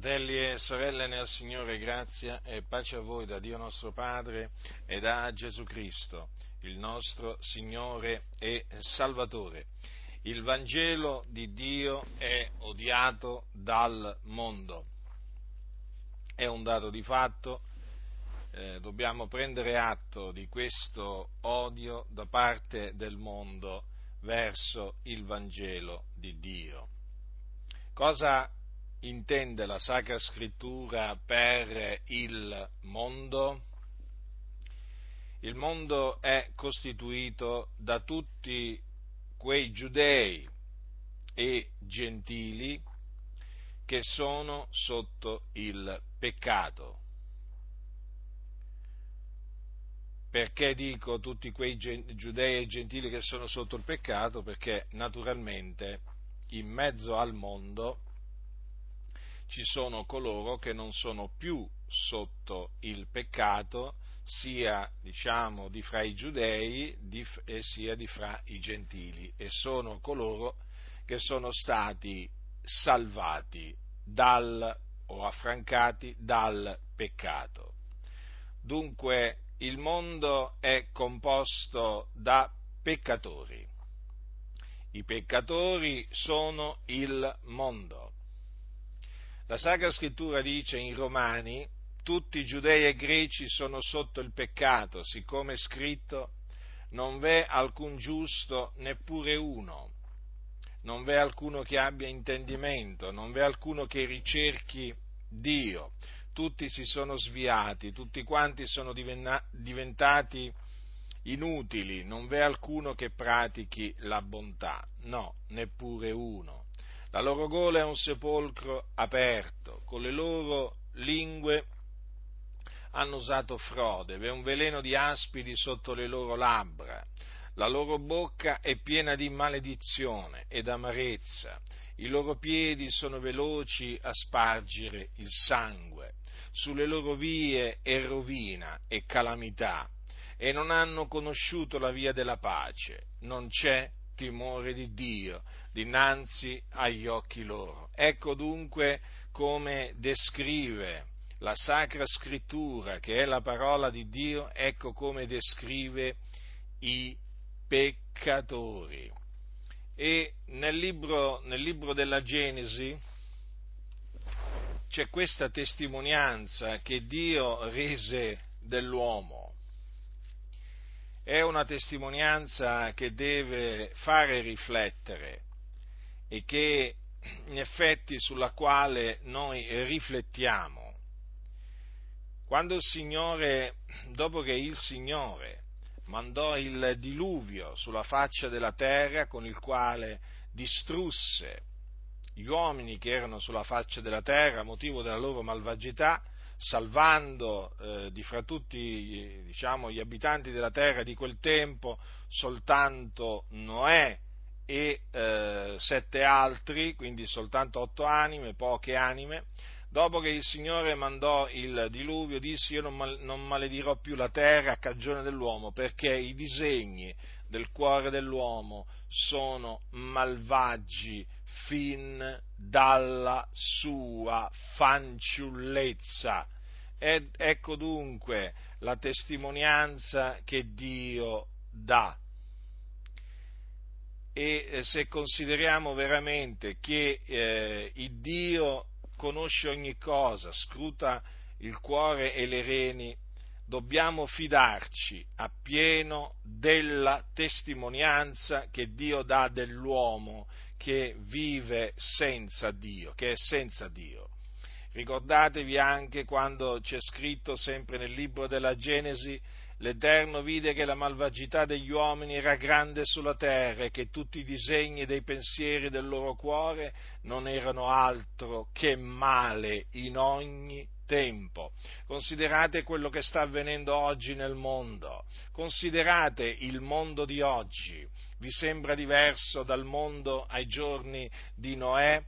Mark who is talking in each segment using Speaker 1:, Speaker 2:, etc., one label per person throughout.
Speaker 1: Fratelli e sorelle nel Signore, grazia e pace a voi da Dio nostro Padre e da Gesù Cristo, il nostro Signore e Salvatore. Il Vangelo di Dio è odiato dal mondo. È un dato di fatto, eh, dobbiamo prendere atto di questo odio da parte del mondo verso il Vangelo di Dio. Cosa intende la Sacra Scrittura per il mondo? Il mondo è costituito da tutti quei giudei e gentili che sono sotto il peccato. Perché dico tutti quei giudei e gentili che sono sotto il peccato? Perché naturalmente in mezzo al mondo ci sono coloro che non sono più sotto il peccato, sia diciamo di fra i giudei di, e sia di fra i gentili, e sono coloro che sono stati salvati dal o affrancati dal peccato. Dunque il mondo è composto da peccatori. I peccatori sono il mondo. La Sacra Scrittura dice in Romani, tutti i giudei e greci sono sotto il peccato, siccome è scritto, non v'è alcun giusto, neppure uno, non v'è alcuno che abbia intendimento, non v'è alcuno che ricerchi Dio, tutti si sono sviati, tutti quanti sono diventati inutili, non v'è alcuno che pratichi la bontà, no, neppure uno. La loro gola è un sepolcro aperto, con le loro lingue hanno usato frode, v'è un veleno di aspidi sotto le loro labbra, la loro bocca è piena di maledizione ed amarezza, i loro piedi sono veloci a spargere il sangue, sulle loro vie è rovina e calamità, e non hanno conosciuto la via della pace, non c'è timore di Dio dinanzi agli occhi loro. Ecco dunque come descrive la Sacra Scrittura, che è la parola di Dio, ecco come descrive i peccatori. E nel libro, nel libro della Genesi c'è questa testimonianza che Dio rese dell'uomo è una testimonianza che deve fare riflettere e che in effetti sulla quale noi riflettiamo. Quando il Signore, dopo che il Signore mandò il diluvio sulla faccia della terra con il quale distrusse gli uomini che erano sulla faccia della terra a motivo della loro malvagità, salvando eh, di fra tutti diciamo, gli abitanti della terra di quel tempo soltanto Noè e eh, sette altri, quindi soltanto otto anime, poche anime. Dopo che il Signore mandò il diluvio, disse io non, mal- non maledirò più la terra a cagione dell'uomo, perché i disegni del cuore dell'uomo sono malvagi fin dalla sua fanciullezza. Ed ecco dunque la testimonianza che Dio dà. E eh, se consideriamo veramente che eh, il Dio conosce ogni cosa, scruta il cuore e le reni, dobbiamo fidarci appieno della testimonianza che Dio dà dell'uomo che vive senza Dio, che è senza Dio. Ricordatevi anche quando c'è scritto sempre nel libro della Genesi, l'Eterno vide che la malvagità degli uomini era grande sulla terra e che tutti i disegni dei pensieri del loro cuore non erano altro che male in ogni tempo. Considerate quello che sta avvenendo oggi nel mondo, considerate il mondo di oggi. Vi sembra diverso dal mondo ai giorni di Noè?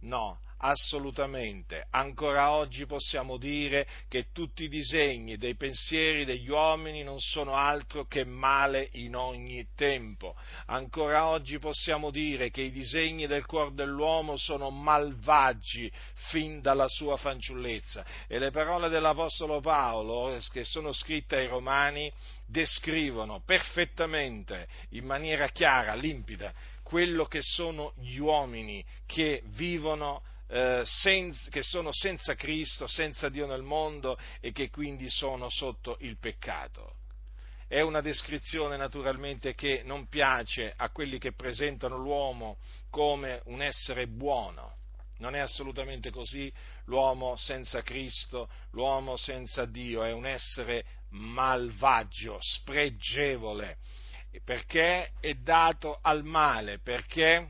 Speaker 1: No, assolutamente. Ancora oggi possiamo dire che tutti i disegni dei pensieri degli uomini non sono altro che male in ogni tempo. Ancora oggi possiamo dire che i disegni del cuore dell'uomo sono malvagi fin dalla sua fanciullezza. E le parole dell'Apostolo Paolo, che sono scritte ai Romani, descrivono perfettamente, in maniera chiara, limpida, quello che sono gli uomini che vivono eh, senza, che sono senza Cristo, senza Dio nel mondo e che quindi sono sotto il peccato. È una descrizione naturalmente che non piace a quelli che presentano l'uomo come un essere buono. Non è assolutamente così, l'uomo senza Cristo, l'uomo senza Dio è un essere malvagio, spregevole, perché è dato al male, perché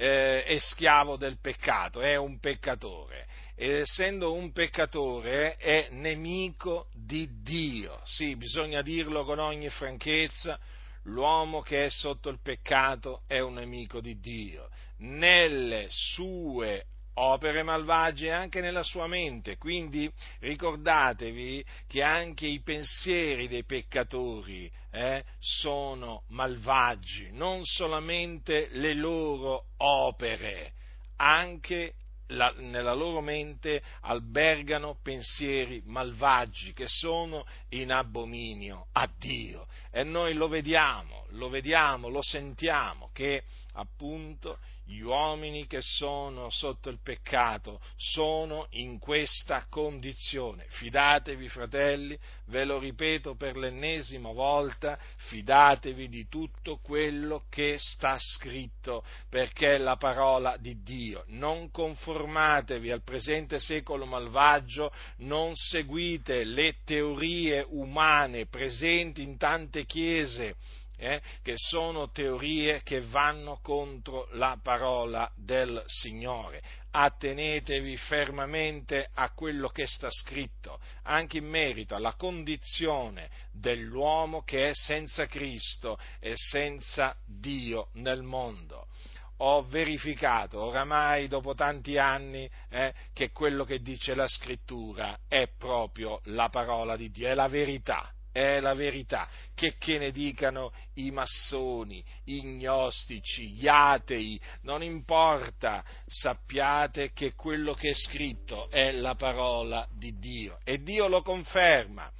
Speaker 1: eh, è schiavo del peccato, è un peccatore. Ed essendo un peccatore è nemico di Dio. Sì, bisogna dirlo con ogni franchezza, l'uomo che è sotto il peccato è un nemico di Dio. Nelle sue opere malvagie anche nella sua mente. Quindi ricordatevi che anche i pensieri dei peccatori eh, sono malvagi, non solamente le loro opere, anche la, nella loro mente albergano pensieri malvagi che sono in abominio a Dio. E noi lo vediamo, lo vediamo, lo sentiamo che appunto gli uomini che sono sotto il peccato sono in questa condizione. Fidatevi, fratelli, ve lo ripeto per l'ennesima volta, fidatevi di tutto quello che sta scritto, perché è la parola di Dio. Non conformatevi al presente secolo malvagio, non seguite le teorie umane presenti in tante chiese eh, che sono teorie che vanno contro la parola del Signore. Attenetevi fermamente a quello che sta scritto, anche in merito alla condizione dell'uomo che è senza Cristo e senza Dio nel mondo ho verificato oramai dopo tanti anni eh, che quello che dice la scrittura è proprio la parola di Dio, è la verità è la verità, che, che ne dicano i massoni, i gnostici, gli atei, non importa, sappiate che quello che è scritto è la parola di Dio. E Dio lo conferma.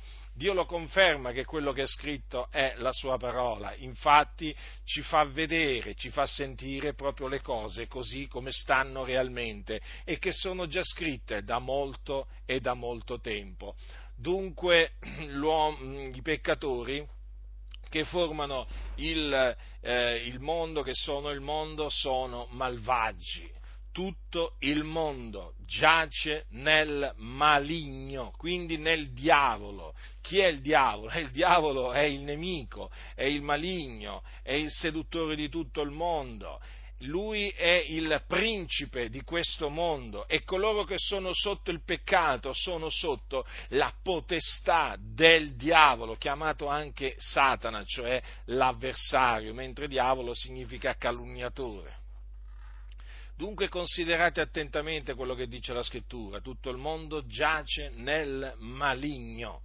Speaker 1: Dio lo conferma che quello che è scritto è la sua parola, infatti ci fa vedere, ci fa sentire proprio le cose così come stanno realmente e che sono già scritte da molto e da molto tempo. Dunque i peccatori che formano il, eh, il mondo, che sono il mondo, sono malvagi. Tutto il mondo giace nel maligno, quindi nel diavolo. Chi è il diavolo? Il diavolo è il nemico, è il maligno, è il seduttore di tutto il mondo lui è il principe di questo mondo e coloro che sono sotto il peccato sono sotto la potestà del diavolo, chiamato anche Satana, cioè l'avversario, mentre diavolo significa calunniatore. Dunque considerate attentamente quello che dice la scrittura, tutto il mondo giace nel maligno.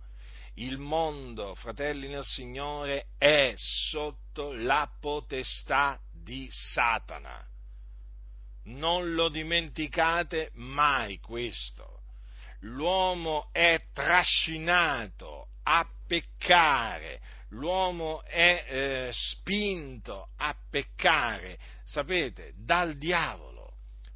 Speaker 1: Il mondo, fratelli nel Signore, è sotto la potestà di Satana. Non lo dimenticate mai questo. L'uomo è trascinato a peccare, l'uomo è eh, spinto a peccare, sapete, dal diavolo.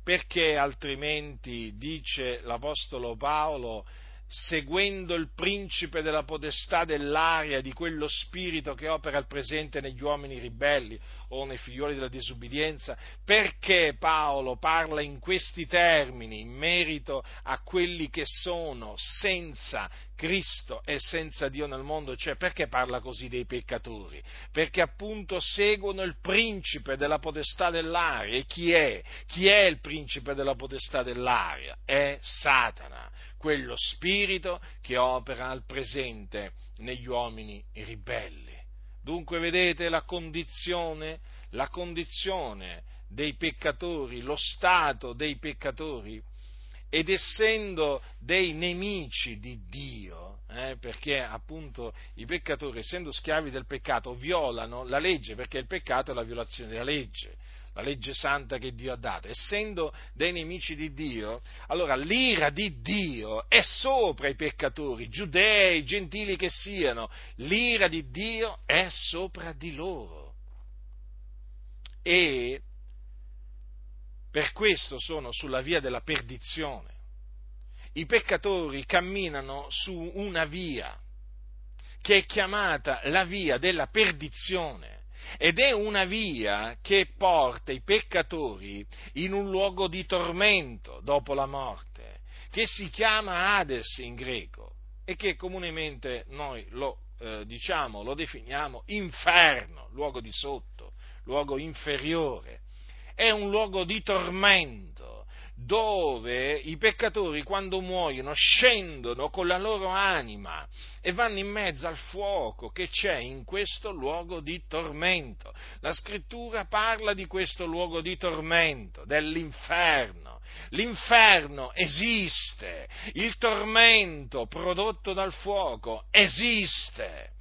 Speaker 1: Perché altrimenti, dice l'Apostolo Paolo, seguendo il principe della potestà dell'aria, di quello spirito che opera al presente negli uomini ribelli o nei figlioli della disubbidienza, perché Paolo parla in questi termini in merito a quelli che sono senza Cristo e senza Dio nel mondo, cioè perché parla così dei peccatori? Perché appunto seguono il principe della potestà dell'aria. E chi è? Chi è il principe della potestà dell'aria? È Satana, quello spirito che opera al presente negli uomini ribelli. Dunque vedete la condizione, la condizione dei peccatori, lo stato dei peccatori, ed essendo dei nemici di Dio, eh, perché appunto i peccatori, essendo schiavi del peccato, violano la legge, perché il peccato è la violazione della legge, la legge santa che Dio ha dato. Essendo dei nemici di Dio, allora l'ira di Dio è sopra i peccatori, giudei, gentili che siano, l'ira di Dio è sopra di loro. E per questo sono sulla via della perdizione. I peccatori camminano su una via che è chiamata la via della perdizione ed è una via che porta i peccatori in un luogo di tormento dopo la morte, che si chiama Hades in greco e che comunemente noi lo eh, diciamo, lo definiamo inferno, luogo di sotto, luogo inferiore. È un luogo di tormento, dove i peccatori quando muoiono scendono con la loro anima e vanno in mezzo al fuoco che c'è in questo luogo di tormento. La scrittura parla di questo luogo di tormento, dell'inferno. L'inferno esiste, il tormento prodotto dal fuoco esiste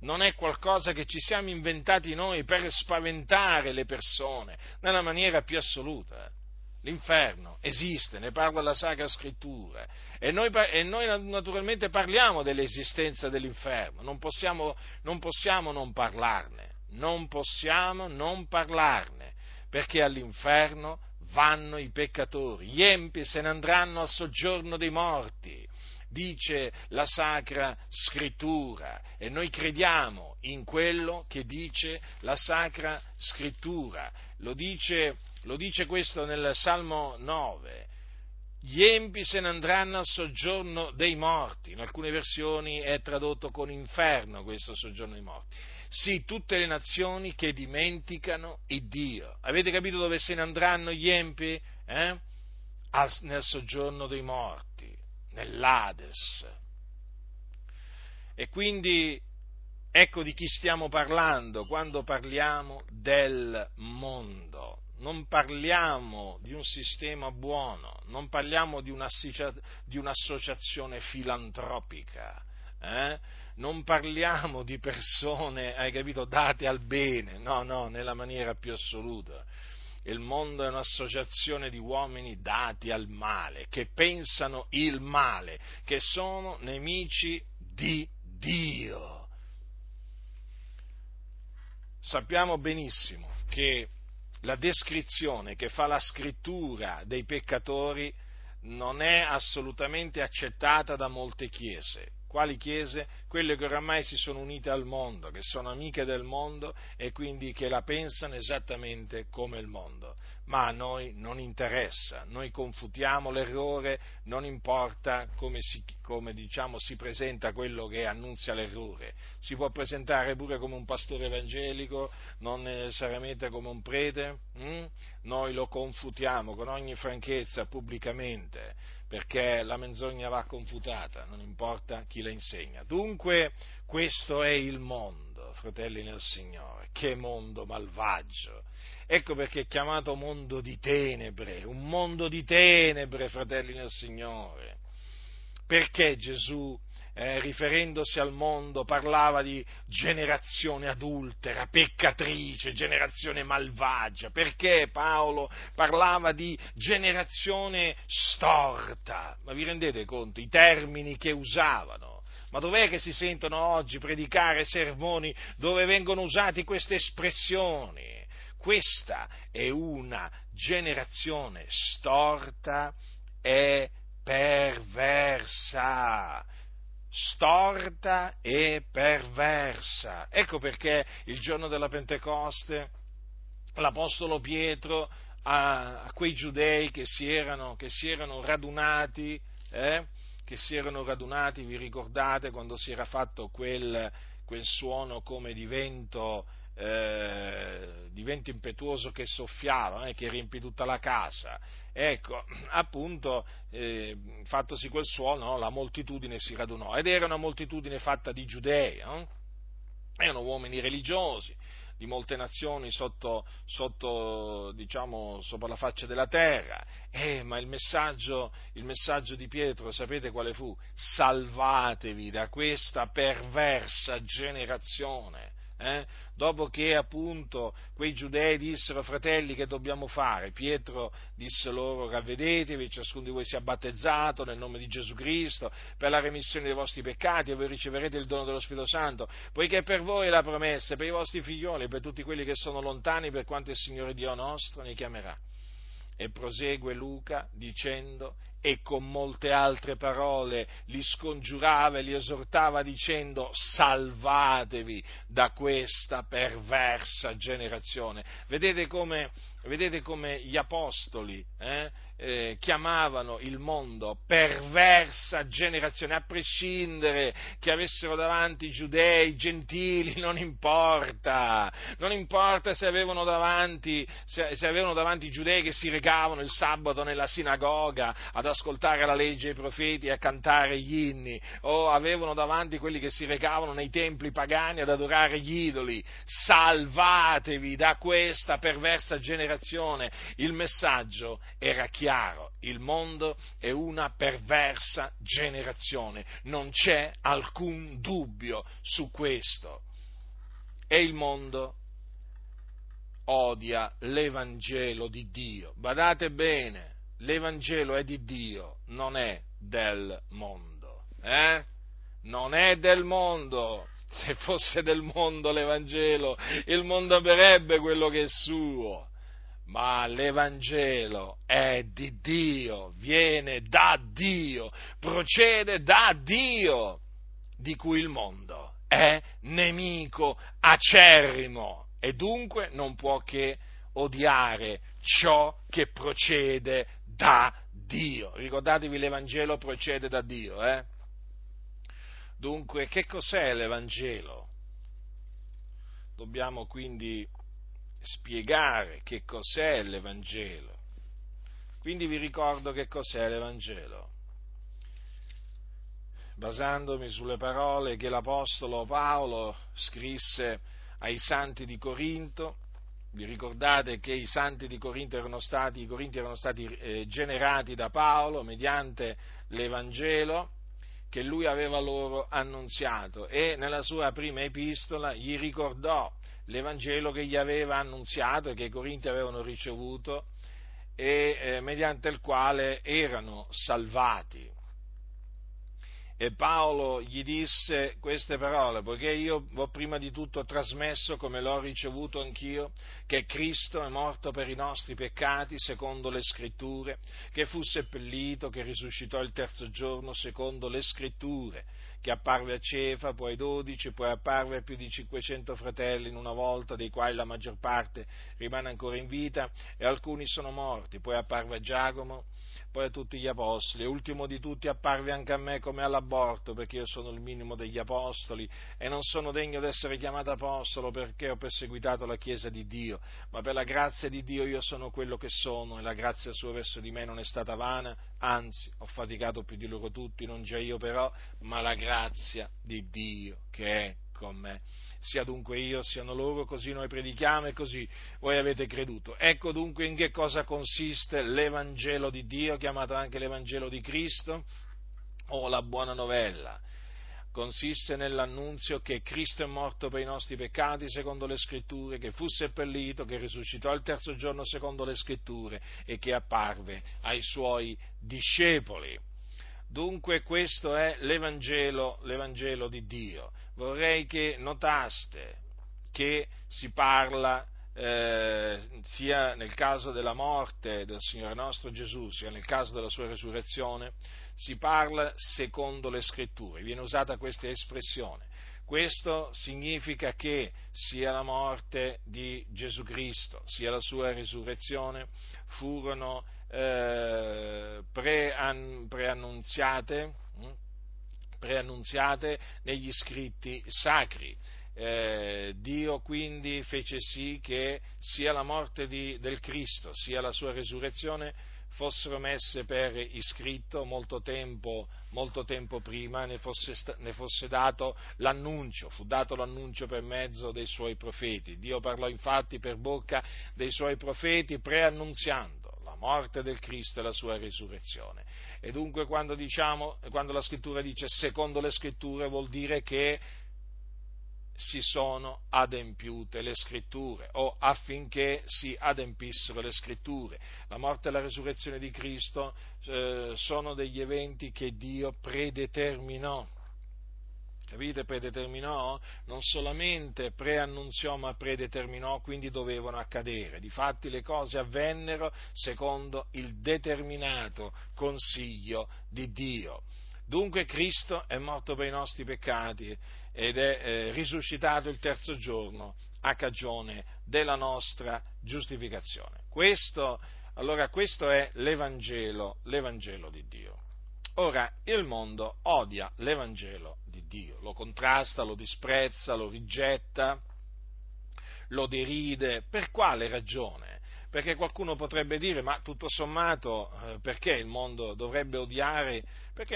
Speaker 1: non è qualcosa che ci siamo inventati noi per spaventare le persone, nella maniera più assoluta. L'inferno esiste, ne parla la Sacra Scrittura. E noi, e noi naturalmente parliamo dell'esistenza dell'inferno, non possiamo, non possiamo non parlarne, non possiamo non parlarne, perché all'inferno vanno i peccatori, gli empi se ne andranno al soggiorno dei morti, dice la Sacra Scrittura. E noi crediamo in quello che dice la Sacra Scrittura. Lo dice, lo dice questo nel Salmo 9. Gli empi se ne andranno al soggiorno dei morti. In alcune versioni è tradotto con inferno questo soggiorno dei morti. Sì, tutte le nazioni che dimenticano il Dio. Avete capito dove se ne andranno gli empi? Eh? Al, nel soggiorno dei morti nell'Ades. E quindi ecco di chi stiamo parlando quando parliamo del mondo. Non parliamo di un sistema buono, non parliamo di, un'associazione filantropica, eh? non parliamo di persone, hai capito, date al bene, no, no, nella maniera più assoluta il mondo è un'associazione di uomini dati al male, che pensano il male, che sono nemici di Dio. Sappiamo benissimo che la descrizione che fa la scrittura dei peccatori non è assolutamente accettata da molte chiese. Quali chiese? Quelle che oramai si sono unite al mondo, che sono amiche del mondo e quindi che la pensano esattamente come il mondo. Ma a noi non interessa, noi confutiamo l'errore, non importa come, si, come diciamo, si presenta quello che annunzia l'errore. Si può presentare pure come un pastore evangelico, non necessariamente come un prete. Hm? Noi lo confutiamo con ogni franchezza pubblicamente perché la menzogna va confutata, non importa chi la insegna. Dunque, questo è il mondo, fratelli nel Signore, che mondo malvagio. Ecco perché è chiamato mondo di tenebre, un mondo di tenebre, fratelli nel Signore. Perché Gesù eh, riferendosi al mondo, parlava di generazione adultera, peccatrice, generazione malvagia. Perché Paolo parlava di generazione storta? Ma vi rendete conto i termini che usavano? Ma dov'è che si sentono oggi predicare sermoni dove vengono usate queste espressioni? Questa è una generazione storta e perversa storta e perversa. Ecco perché il giorno della Pentecoste l'Apostolo Pietro a, a quei giudei che si erano, che si erano radunati, eh, che si erano radunati, vi ricordate quando si era fatto quel, quel suono come di vento, eh, di vento impetuoso che soffiava, eh, che riempì tutta la casa, Ecco, appunto, eh, fattosi quel suono, la moltitudine si radunò ed era una moltitudine fatta di giudei, eh? erano uomini religiosi, di molte nazioni sotto, sotto, diciamo, sopra la faccia della terra. Eh, ma il messaggio, il messaggio di Pietro, sapete quale fu? Salvatevi da questa perversa generazione eh? dopo che appunto quei giudei dissero fratelli che dobbiamo fare, Pietro disse loro ravvedetevi, ciascuno di voi sia battezzato nel nome di Gesù Cristo per la remissione dei vostri peccati e voi riceverete il dono dello Spirito Santo, poiché per voi è la promessa, per i vostri figlioli per tutti quelli che sono lontani, per quanto il Signore Dio nostro ne chiamerà. E prosegue Luca dicendo, e con molte altre parole li scongiurava e li esortava dicendo salvatevi da questa perversa generazione. Vedete come, vedete come gli apostoli eh, eh, chiamavano il mondo perversa generazione, a prescindere che avessero davanti giudei, gentili, non importa, non importa se avevano davanti, se, se avevano davanti giudei che si recavano il sabato nella sinagoga ad ascoltare la legge e i profeti e a cantare gli inni, o avevano davanti quelli che si recavano nei templi pagani ad adorare gli idoli. Salvatevi da questa perversa generazione. Il messaggio era chiaro, il mondo è una perversa generazione, non c'è alcun dubbio su questo. E il mondo odia l'Evangelo di Dio. Badate bene, l'Evangelo è di Dio, non è del mondo. Eh? Non è del mondo. Se fosse del mondo l'Evangelo, il mondo amerebbe quello che è suo. Ma l'Evangelo è di Dio, viene da Dio, procede da Dio, di cui il mondo è nemico acerrimo e dunque non può che odiare ciò che procede da Dio. Ricordatevi l'Evangelo procede da Dio. Eh? Dunque, che cos'è l'Evangelo? Dobbiamo quindi spiegare che cos'è l'Evangelo. Quindi vi ricordo che cos'è l'Evangelo. Basandomi sulle parole che l'Apostolo Paolo scrisse ai santi di Corinto, vi ricordate che i santi di Corinto erano stati, Corinti erano stati eh, generati da Paolo mediante l'Evangelo che lui aveva loro annunziato e nella sua prima epistola gli ricordò l'Evangelo che gli aveva annunziato e che i Corinti avevano ricevuto e eh, mediante il quale erano salvati. E Paolo gli disse queste parole, poiché io ho prima di tutto trasmesso, come l'ho ricevuto anch'io, che Cristo è morto per i nostri peccati, secondo le scritture, che fu seppellito, che risuscitò il terzo giorno, secondo le scritture, che apparve a Cefa, poi ai dodici, poi apparve a più di 500 fratelli in una volta, dei quali la maggior parte rimane ancora in vita, e alcuni sono morti, poi apparve a Giacomo, poi a tutti gli apostoli, e ultimo di tutti apparve anche a me come all'aborto, perché io sono il minimo degli apostoli e non sono degno di essere chiamato apostolo perché ho perseguitato la Chiesa di Dio, ma per la grazia di Dio io sono quello che sono e la grazia sua verso di me non è stata vana, anzi ho faticato più di loro tutti, non già io però, ma la grazia di Dio che è con me sia dunque io, siano loro, così noi predichiamo e così voi avete creduto. Ecco dunque in che cosa consiste l'Evangelo di Dio, chiamato anche l'Evangelo di Cristo, o la buona novella. Consiste nell'annunzio che Cristo è morto per i nostri peccati secondo le scritture, che fu seppellito, che risuscitò il terzo giorno secondo le scritture e che apparve ai suoi discepoli. Dunque questo è l'Evangelo, l'Evangelo di Dio. Vorrei che notaste che si parla eh, sia nel caso della morte del Signore nostro Gesù, sia nel caso della sua resurrezione, si parla secondo le scritture, viene usata questa espressione. Questo significa che sia la morte di Gesù Cristo, sia la sua risurrezione furono eh, preannunziate, hm, preannunziate negli scritti sacri. Eh, Dio quindi fece sì che sia la morte di, del Cristo sia la sua resurrezione fossero messe per iscritto molto tempo, molto tempo prima, ne fosse, ne fosse, dato l'annuncio, fu dato l'annuncio per mezzo dei suoi profeti. Dio parlò infatti per bocca dei suoi profeti preannunziando la morte del Cristo e la sua risurrezione. E dunque quando, diciamo, quando la scrittura dice secondo le scritture vuol dire che si sono adempiute le scritture o affinché si adempissero le scritture. La morte e la resurrezione di Cristo eh, sono degli eventi che Dio predeterminò. Capite? Predeterminò? Non solamente preannunziò, ma predeterminò, quindi dovevano accadere. Difatti le cose avvennero secondo il determinato consiglio di Dio. Dunque Cristo è morto per i nostri peccati ed è eh, risuscitato il terzo giorno a cagione della nostra giustificazione. Questo, allora questo è l'Evangelo, l'Evangelo di Dio. Ora, il mondo odia l'Evangelo di Dio, lo contrasta, lo disprezza, lo rigetta, lo deride. Per quale ragione? perché qualcuno potrebbe dire, ma tutto sommato, eh, perché il mondo dovrebbe odiare,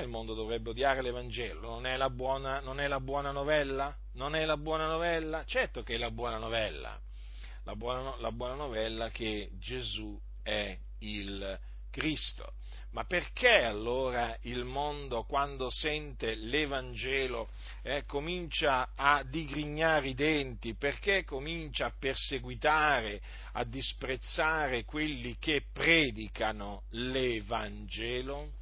Speaker 1: il mondo dovrebbe odiare l'Evangelo? Non è, buona, non è, la buona, novella? Non è la buona novella? Certo che è la buona novella. La buona, la buona novella che Gesù è il Cristo. Ma perché allora il mondo, quando sente l'Evangelo, eh, comincia a digrignare i denti? Perché comincia a perseguitare, a disprezzare quelli che predicano l'Evangelo?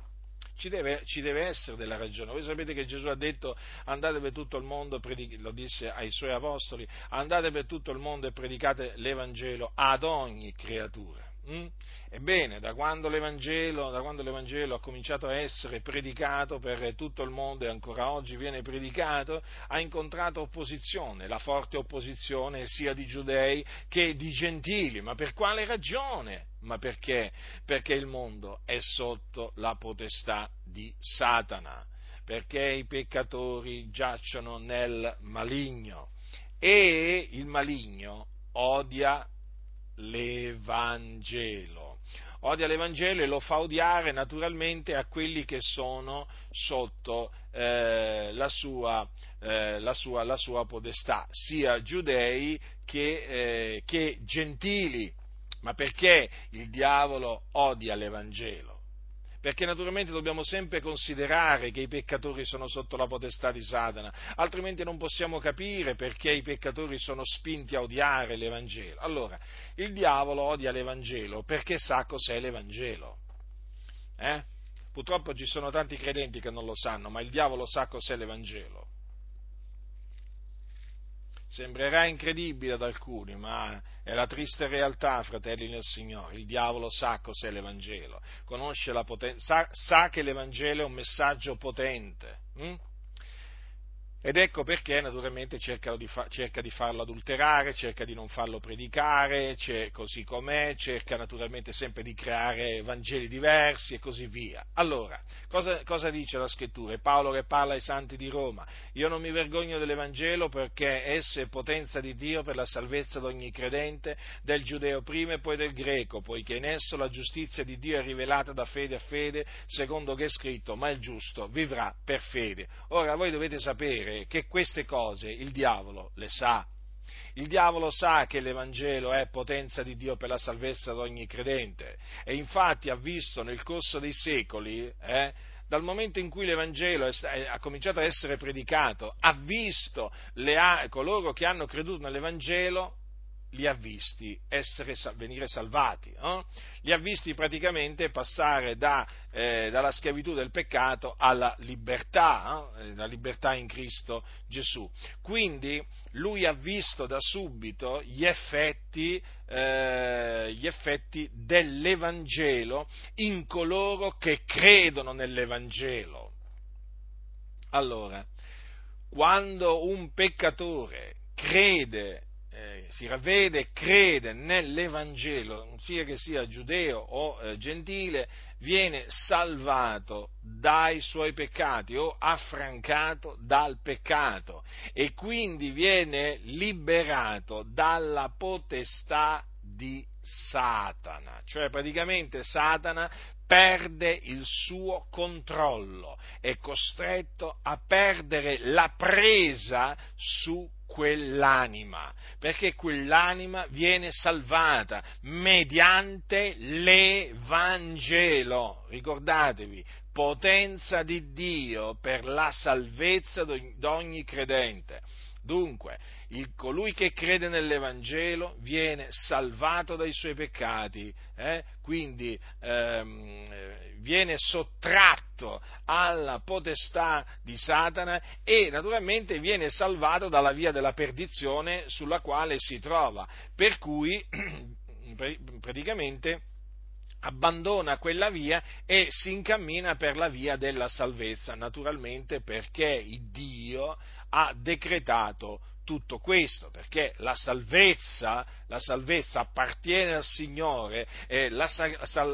Speaker 1: Ci deve, ci deve, essere della ragione. Voi sapete che Gesù ha detto andate per tutto il mondo, lo disse ai suoi apostoli, andate per tutto il mondo e predicate l'Evangelo ad ogni creatura. Mm? Ebbene, da quando, da quando, l'Evangelo, ha cominciato a essere predicato per tutto il mondo e ancora oggi viene predicato, ha incontrato opposizione, la forte opposizione sia di giudei che di gentili. Ma per quale ragione? Ma perché? Perché il mondo è sotto la potestà di Satana, perché i peccatori giacciono nel maligno e il maligno odia l'Evangelo. Odia l'Evangelo e lo fa odiare naturalmente a quelli che sono sotto eh, la, sua, eh, la, sua, la, sua, podestà, sia giudei che, eh, che gentili. Ma perché il diavolo odia l'Evangelo? Perché naturalmente dobbiamo sempre considerare che i peccatori sono sotto la potestà di Satana, altrimenti non possiamo capire perché i peccatori sono spinti a odiare l'Evangelo. Allora, il diavolo odia l'Evangelo perché sa cos'è l'Evangelo. Eh? Purtroppo ci sono tanti credenti che non lo sanno, ma il diavolo sa cos'è l'Evangelo. Sembrerà incredibile ad alcuni, ma è la triste realtà, fratelli nel Signore. Il diavolo sa cos'è l'Evangelo, potenza, sa, sa che l'Evangelo è un messaggio potente. Hm? Ed ecco perché naturalmente cerca di, fa, cerca di, farlo adulterare, cerca di non farlo predicare, così com'è, cerca naturalmente sempre di creare Vangeli diversi e così via. Allora, cosa, cosa dice la scrittura? È Paolo che parla ai santi di Roma. Io non mi vergogno dell'Evangelo perché esso è potenza di Dio per la salvezza di ogni credente, del giudeo prima e poi del greco, poiché in esso la giustizia di Dio è rivelata da fede a fede, secondo che è scritto, ma il giusto vivrà per fede. Ora voi dovete sapere che queste cose il diavolo le sa. Il diavolo sa che l'Evangelo è potenza di Dio per la salvezza di ogni credente e infatti ha visto nel corso dei secoli, eh, dal momento in cui l'Evangelo ha cominciato a essere predicato, ha visto le, coloro che hanno creduto nell'Evangelo li ha visti essere, venire salvati, eh? li ha visti praticamente passare da, eh, dalla schiavitù del peccato alla libertà, eh? la libertà in Cristo Gesù. Quindi lui ha visto da subito gli effetti, eh, gli effetti dell'Evangelo in coloro che credono nell'Evangelo. Allora, quando un peccatore crede eh, si ravvede e crede nell'Evangelo, sia che sia giudeo o eh, gentile, viene salvato dai suoi peccati o affrancato dal peccato e quindi viene liberato dalla potestà di Satana, cioè praticamente Satana perde il suo controllo, è costretto a perdere la presa su quell'anima, perché quell'anima viene salvata mediante l'Evangelo. Ricordatevi, potenza di Dio per la salvezza di ogni credente. Dunque, il, colui che crede nell'Evangelo viene salvato dai suoi peccati, eh? quindi ehm, viene sottratto alla potestà di Satana e naturalmente viene salvato dalla via della perdizione sulla quale si trova. Per cui praticamente abbandona quella via e si incammina per la via della salvezza, naturalmente perché Dio ha decretato tutto questo, perché la salvezza, la salvezza appartiene al Signore e la,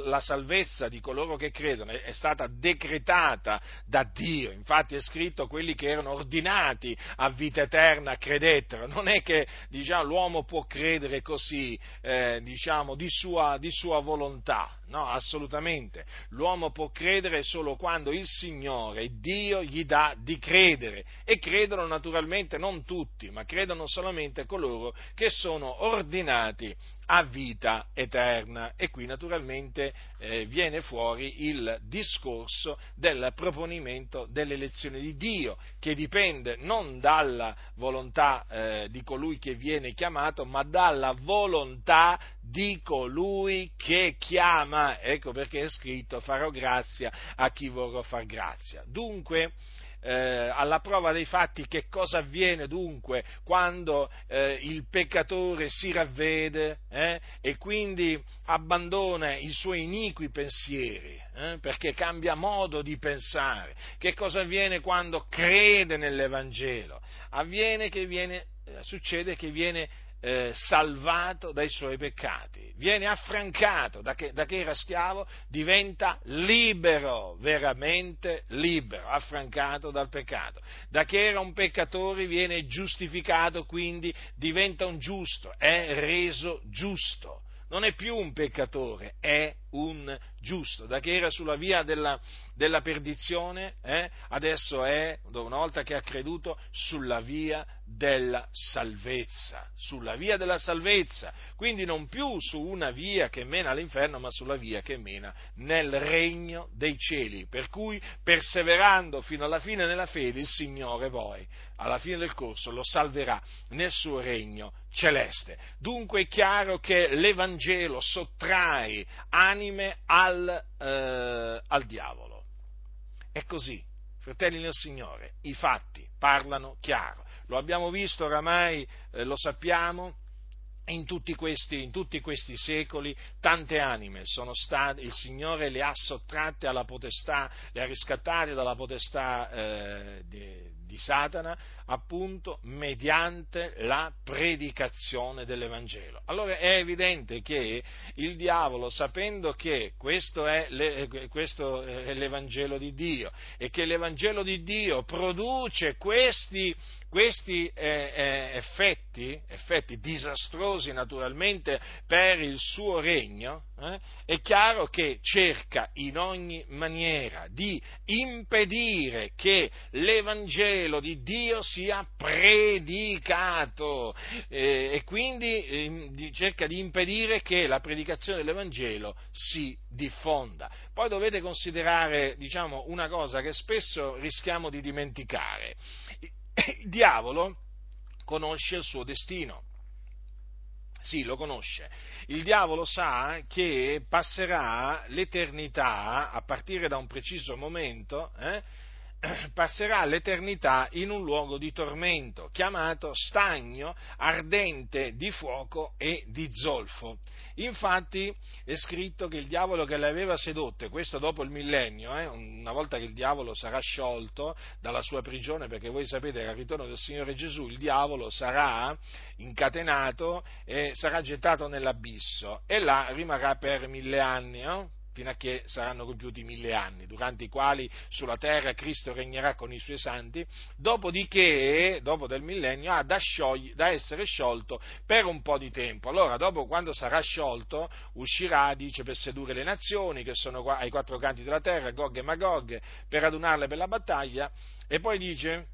Speaker 1: la, salvezza di coloro che credono è stata decretata da Dio. Infatti è scritto quelli che erano ordinati a vita eterna credettero. Non è che diciamo, l'uomo può credere così, eh, diciamo, di sua, di sua volontà. No, assolutamente. L'uomo può credere solo quando il Signore, Dio, gli dà di credere. E credono naturalmente non tutti, ma credono solamente coloro che sono ordinati a vita eterna. E qui naturalmente eh, viene fuori il discorso del proponimento dell'elezione di Dio, che dipende non dalla volontà eh, di colui che viene chiamato, ma dalla volontà di colui che chiama. Ecco perché è scritto farò grazia a chi vorrò far grazia. Dunque, eh, alla prova dei fatti che cosa avviene dunque quando eh, il peccatore si ravvede eh, e quindi abbandona i suoi iniqui pensieri, eh, perché cambia modo di pensare. Che cosa avviene quando crede nell'Evangelo? Avviene che viene, eh, succede che viene eh, salvato dai suoi peccati, viene affrancato da che, da che, era schiavo, diventa libero, veramente libero, affrancato dal peccato. Da che era un peccatore viene giustificato, quindi diventa un giusto, è reso giusto. Non è più un peccatore, è un giusto. Da che era sulla via della, della perdizione, eh, adesso è, una volta che ha creduto, sulla via della salvezza, sulla via della salvezza, quindi non più su una via che mena all'inferno, ma sulla via che mena nel regno dei cieli, per cui perseverando fino alla fine nella fede il Signore poi, alla fine del corso, lo salverà nel suo regno celeste. Dunque è chiaro che l'Evangelo sottrae anime al, eh, al diavolo. È così, fratelli nel Signore, i fatti parlano chiaro. Lo abbiamo visto oramai, eh, lo sappiamo, in tutti, questi, in tutti, questi, secoli tante anime sono state, il Signore le ha sottratte alla potestà, le ha riscattate dalla potestà eh, di, di Satana, appunto mediante la predicazione dell'Evangelo. Allora è evidente che il diavolo, sapendo che questo è, le, questo è l'Evangelo di Dio e che l'Evangelo di Dio produce questi, questi eh, eh, effetti, effetti, disastrosi naturalmente per il suo regno, eh, è chiaro che cerca in ogni maniera di impedire che l'Evangelo di Dio sia predicato eh, e quindi eh, cerca di impedire che la predicazione dell'Evangelo si diffonda. Poi dovete considerare diciamo, una cosa che spesso rischiamo di dimenticare. Il diavolo conosce il suo destino sì, lo conosce. Il diavolo sa che passerà l'eternità, a partire da un preciso momento, eh, passerà l'eternità in un luogo di tormento, chiamato stagno ardente di fuoco e di zolfo. Infatti è scritto che il diavolo che le aveva sedotte, questo dopo il millennio, eh, una volta che il diavolo sarà sciolto dalla sua prigione, perché voi sapete che al ritorno del Signore Gesù il diavolo sarà incatenato e sarà gettato nell'abisso e là rimarrà per mille anni. Eh? Fino a che saranno compiuti mille anni, durante i quali sulla terra Cristo regnerà con i suoi santi, dopodiché, dopo del millennio, ha da, sciogli, da essere sciolto per un po' di tempo. Allora, dopo quando sarà sciolto, uscirà, dice, per sedurre le nazioni che sono ai quattro canti della terra, Gog e Magog, per adunarle per la battaglia, e poi dice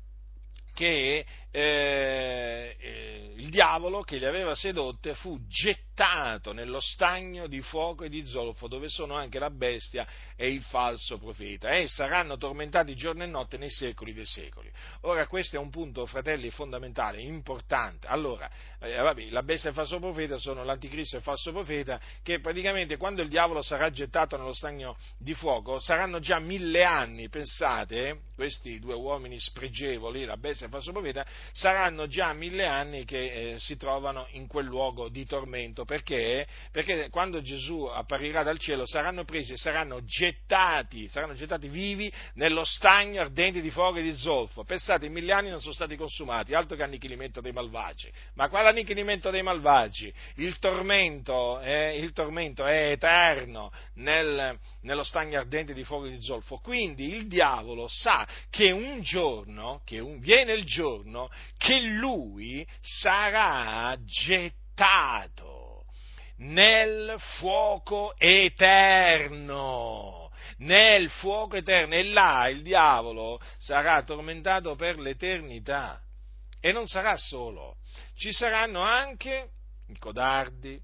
Speaker 1: che eh, eh, il diavolo che le aveva sedotte fu gettato nello stagno di fuoco e di zolfo, dove sono anche la bestia e il falso profeta, e saranno tormentati giorno e notte nei secoli dei secoli. Ora, questo è un punto, fratelli, fondamentale, importante. Allora, eh, vabbè, la bestia e il falso profeta sono l'anticristo e il falso profeta, che praticamente quando il diavolo sarà gettato nello stagno di fuoco, saranno già mille anni, pensate, questi due uomini spregevoli, la bestia e il falso profeta, saranno già mille anni che eh, si trovano in quel luogo di tormento. Perché? Perché quando Gesù apparirà dal cielo saranno presi e saranno gettati, saranno gettati vivi nello stagno ardente di fuoco e di zolfo. Pensate, mille anni non sono stati consumati, altro che annichilimento dei malvagi. Ma quale annichilimento dei malvagi? Il tormento, eh, il tormento è eterno nel, nello stagno ardente di fuoco e di zolfo. Quindi il diavolo sa che un giorno, che un, viene il giorno che lui sarà gettato nel fuoco eterno. Nel fuoco eterno e là il diavolo sarà tormentato per l'eternità. E non sarà solo, ci saranno anche i codardi,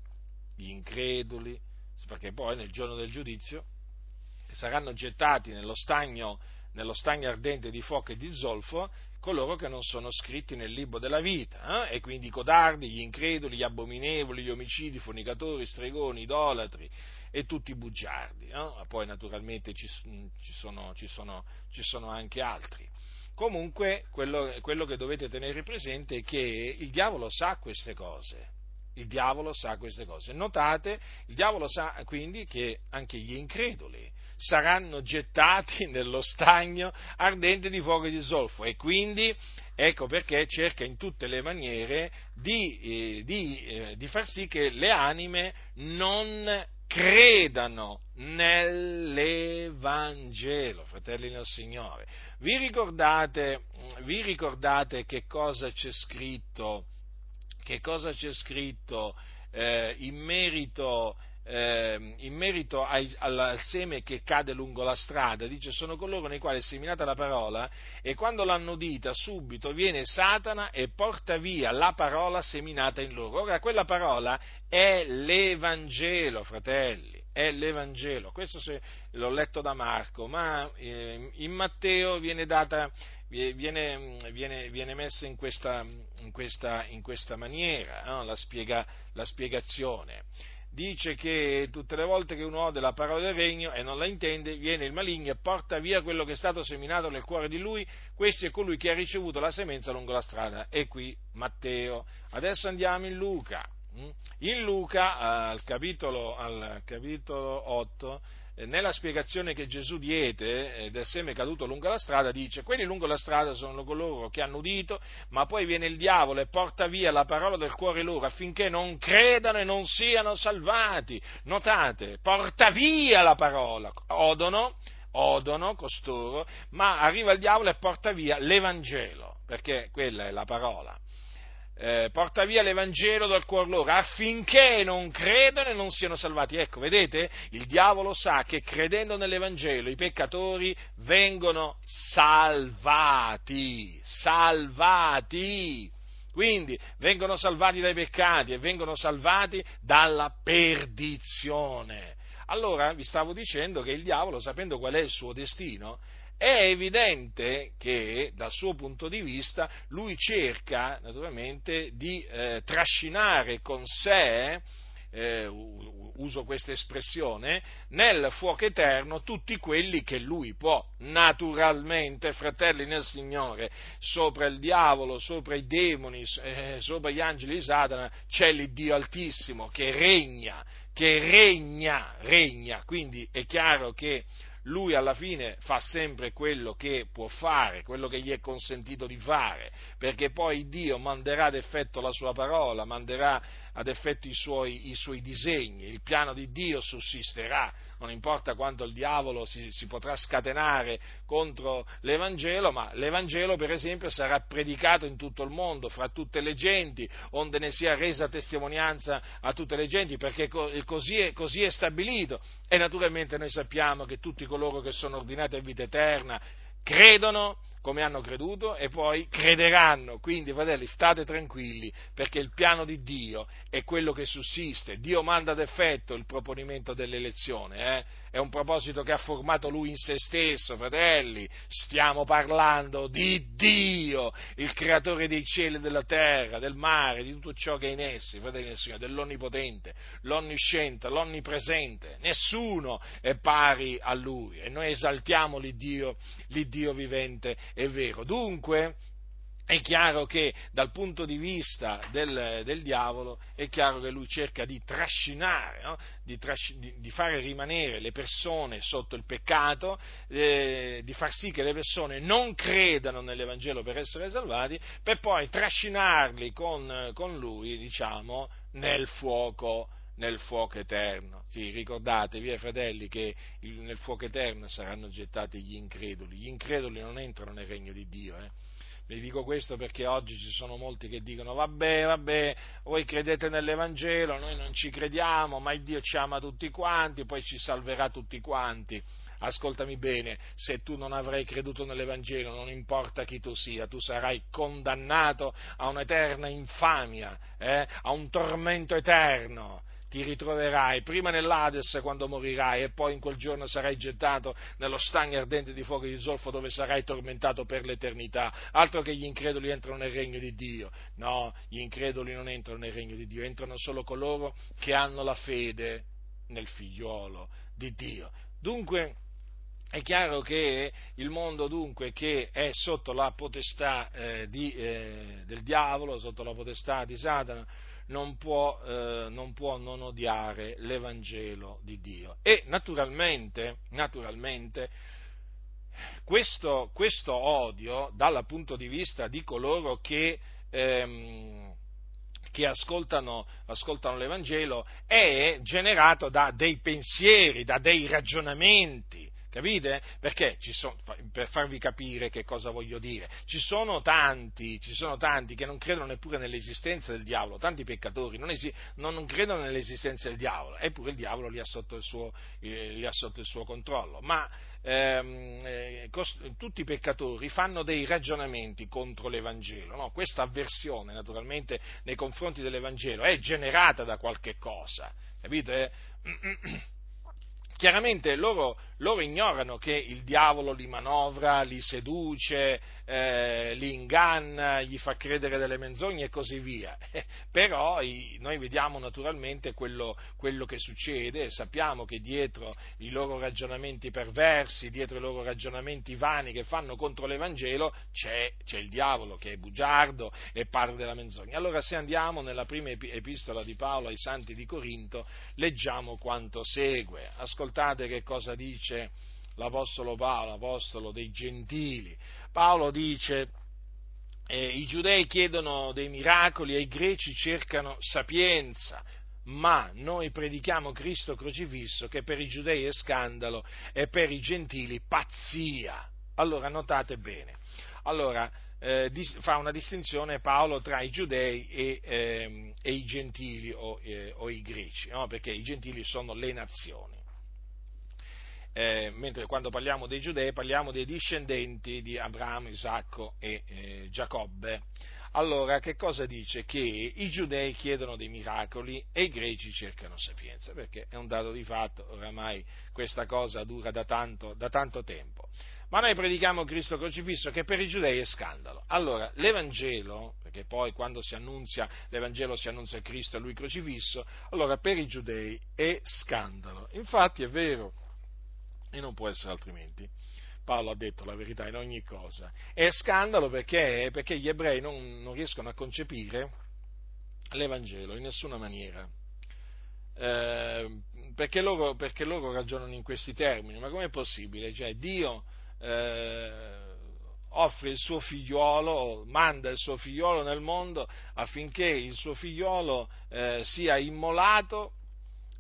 Speaker 1: gli increduli, perché poi nel giorno del giudizio saranno gettati nello stagno, nello stagno ardente di fuoco e di zolfo coloro che non sono scritti nel libro della vita, eh? e quindi i codardi, gli increduli, gli abominevoli, gli omicidi, i fornicatori, stregoni, idolatri e tutti i bugiardi. Eh? Poi naturalmente ci, ci, sono, ci, sono, ci, sono, anche altri. Comunque quello, quello che dovete tenere presente è che il diavolo sa queste cose. Il diavolo sa queste cose. Notate, il diavolo sa quindi che anche gli increduli, saranno gettati nello stagno ardente di fuoco e di zolfo e quindi ecco perché cerca in tutte le maniere di, eh, di, eh, di far sì che le anime non credano nell'Evangelo, fratelli del Signore. Vi ricordate, vi ricordate che cosa c'è scritto, cosa c'è scritto eh, in merito eh, in merito ai, al seme che cade lungo la strada, dice sono coloro nei quali è seminata la parola e quando l'hanno udita subito viene Satana e porta via la parola seminata in loro. Ora quella parola è l'Evangelo, fratelli, è l'Evangelo. Questo se, l'ho letto da Marco, ma eh, in Matteo viene data viene, viene, viene messa in questa, in questa, in questa maniera no? la, spiega, la spiegazione dice che tutte le volte che uno ode la parola del regno e non la intende, viene il maligno e porta via quello che è stato seminato nel cuore di lui, questo è colui che ha ricevuto la semenza lungo la strada. E qui Matteo. Adesso andiamo in Luca. In Luca, al capitolo, al capitolo 8, eh, nella spiegazione che Gesù diede eh, del seme caduto lungo la strada, dice, quelli lungo la strada sono coloro che hanno udito, ma poi viene il diavolo e porta via la parola del cuore loro affinché non credano e non siano salvati. Notate, porta via la parola, odono, odono costoro, ma arriva il diavolo e porta via l'Evangelo, perché quella è la parola eh, porta via l'Evangelo dal cuore loro affinché non credano e non siano salvati. Ecco, vedete, il diavolo sa che credendo nell'Evangelo i peccatori vengono salvati, salvati. Quindi vengono salvati dai peccati e vengono salvati dalla perdizione. Allora vi stavo dicendo che il diavolo, sapendo qual è il suo destino, è evidente che dal suo punto di vista lui cerca naturalmente di eh, trascinare con sé, eh, uso questa espressione, nel fuoco eterno tutti quelli che lui può. Naturalmente, fratelli nel Signore, sopra il diavolo, sopra i demoni, eh, sopra gli angeli di Satana, c'è l'Iddio Altissimo che regna, che regna, regna. Quindi è chiaro che lui alla fine fa sempre quello che può fare, quello che gli è consentito di fare, perché poi Dio manderà ad effetto la sua parola, manderà ad effetto i suoi, i suoi, disegni, il piano di Dio sussisterà, non importa quanto il diavolo si, si, potrà scatenare contro l'Evangelo, ma l'Evangelo per esempio sarà predicato in tutto il mondo, fra tutte le genti, onde ne sia resa testimonianza a tutte le genti, perché così è, così è stabilito. E naturalmente noi sappiamo che tutti coloro che sono ordinati a vita eterna credono come hanno creduto e poi crederanno. Quindi, fratelli, state tranquilli perché il piano di Dio è quello che sussiste. Dio manda ad effetto il proponimento dell'elezione. Eh? È un proposito che ha formato Lui in se stesso, fratelli. Stiamo parlando di Dio, il creatore dei cieli e della terra, del mare, di tutto ciò che è in essi, fratelli del Signore, dell'onnipotente, l'onnisciente, l'onnipresente. Nessuno è pari a Lui e noi esaltiamo l'Iddio, l'Iddio vivente è vero. Dunque, è chiaro che dal punto di vista del, del, diavolo è chiaro che lui cerca di trascinare, no? di, trasci, di, di, fare rimanere le persone sotto il peccato, eh, di far sì che le persone non credano nell'Evangelo per essere salvati, per poi trascinarli con, con lui, diciamo, nel fuoco nel fuoco eterno. Sì, ricordatevi, eh, fratelli, che nel fuoco eterno saranno gettati gli increduli. Gli increduli non entrano nel regno di Dio. Eh. Vi dico questo perché oggi ci sono molti che dicono vabbè, vabbè, voi credete nell'Evangelo, noi non ci crediamo, ma il Dio ci ama tutti quanti, poi ci salverà tutti quanti. Ascoltami bene, se tu non avrai creduto nell'Evangelo, non importa chi tu sia, tu sarai condannato a un'eterna infamia, eh? a un tormento eterno ti ritroverai prima nell'Ades quando morirai e poi in quel giorno sarai gettato nello stagno ardente di fuoco e di zolfo dove sarai tormentato per l'eternità. Altro che gli increduli entrano nel regno di Dio. No, gli increduli non entrano nel regno di Dio, entrano solo coloro che hanno la fede nel figliuolo di Dio. Dunque, è chiaro che il mondo dunque che è sotto la potestà eh, di, eh, del diavolo, sotto la potestà di Satana, non può, eh, non può, non odiare l'Evangelo di Dio. E naturalmente, naturalmente questo, questo, odio, dal punto di vista di coloro che, ehm, che ascoltano, ascoltano l'Evangelo, è generato da dei pensieri, da dei ragionamenti Capite? Perché sono, per farvi capire che cosa voglio dire, ci sono tanti, ci sono tanti che non credono neppure nell'esistenza del diavolo, tanti peccatori non, esi, non, credono nell'esistenza del diavolo, eppure il diavolo li ha sotto il suo, eh, sotto il suo controllo. Ma ehm, eh, cost- tutti i peccatori fanno dei ragionamenti contro l'Evangelo, no? questa avversione naturalmente nei confronti dell'Evangelo è generata da qualche cosa, capite? chiaramente loro, loro, ignorano che il diavolo li manovra, li seduce, eh, li inganna, gli fa credere delle menzogne e così via. Eh, però i, noi vediamo naturalmente quello, quello, che succede, sappiamo che dietro i loro ragionamenti perversi, dietro i loro ragionamenti vani che fanno contro l'Evangelo, c'è, c'è il diavolo che è bugiardo e padre della menzogna. Allora se andiamo nella prima epistola di Paolo ai santi di Corinto, leggiamo quanto segue. Ascoltate che cosa dice l'Apostolo Paolo, l'Apostolo dei Gentili. Paolo dice, eh, i giudei chiedono dei miracoli e i greci cercano sapienza, ma noi predichiamo Cristo crocifisso che per i giudei è scandalo e per i gentili pazzia. Allora notate bene. Allora, eh, dis- fa una distinzione Paolo tra i giudei e, ehm, e i gentili o, eh, o i greci, no? perché i gentili sono le nazioni eh, mentre quando parliamo dei giudei parliamo dei discendenti di Abramo, Isacco e eh, Giacobbe. Allora, che cosa dice? Che i giudei chiedono dei miracoli e i greci cercano sapienza, perché è un dato di fatto, oramai questa cosa dura da tanto, da tanto tempo. Ma noi predichiamo Cristo crocifisso che per i giudei è scandalo. Allora, l'Evangelo, perché poi quando si annunzia l'Evangelo si annunzia Cristo e lui crocifisso, allora per i giudei è scandalo. Infatti è vero, e non può essere altrimenti. Paolo ha detto la verità in ogni cosa. È scandalo perché, perché gli ebrei non, non, riescono a concepire l'Evangelo in nessuna maniera. Eh, perché, loro, perché, loro, ragionano in questi termini. Ma com'è possibile? Cioè, Dio eh, offre il suo figliuolo, manda il suo figliuolo nel mondo affinché il suo figliuolo eh, sia immolato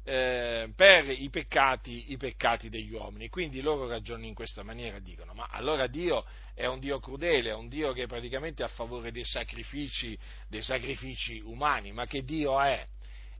Speaker 1: eh, per i peccati, i peccati, degli uomini. Quindi loro ragionano in questa maniera, dicono, ma allora Dio è un Dio crudele, è un Dio che è praticamente a favore dei sacrifici, dei sacrifici umani, ma che Dio è?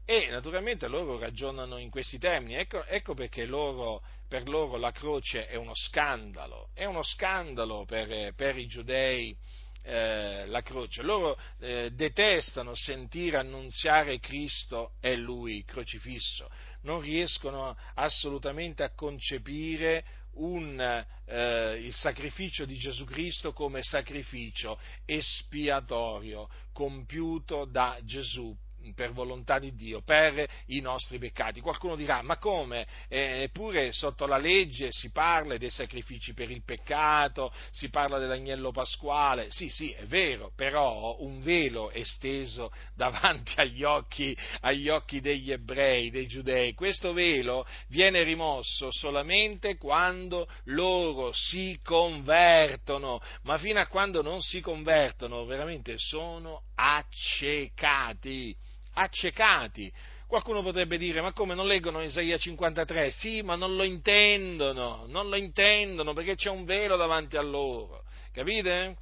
Speaker 1: E naturalmente loro ragionano in questi termini, ecco, ecco perché loro, per loro la croce è uno scandalo, è uno scandalo per, per i giudei eh, la croce. Loro eh, detestano sentire annunziare Cristo e Lui crocifisso, non riescono assolutamente a concepire un, eh, il sacrificio di Gesù Cristo come sacrificio espiatorio compiuto da Gesù per volontà di Dio, per i nostri peccati. Qualcuno dirà, ma come? Eppure sotto la legge si parla dei sacrifici per il peccato, si parla dell'agnello pasquale. Sì, sì, è vero, però un velo è steso davanti agli occhi, agli occhi degli ebrei, dei giudei. Questo velo viene rimosso solamente quando loro si convertono, ma fino a quando non si convertono veramente sono accecati accecati. Qualcuno potrebbe dire, ma come non leggono Isaia 53? Sì, ma non lo intendono, non lo intendono perché c'è un velo davanti a loro, capite?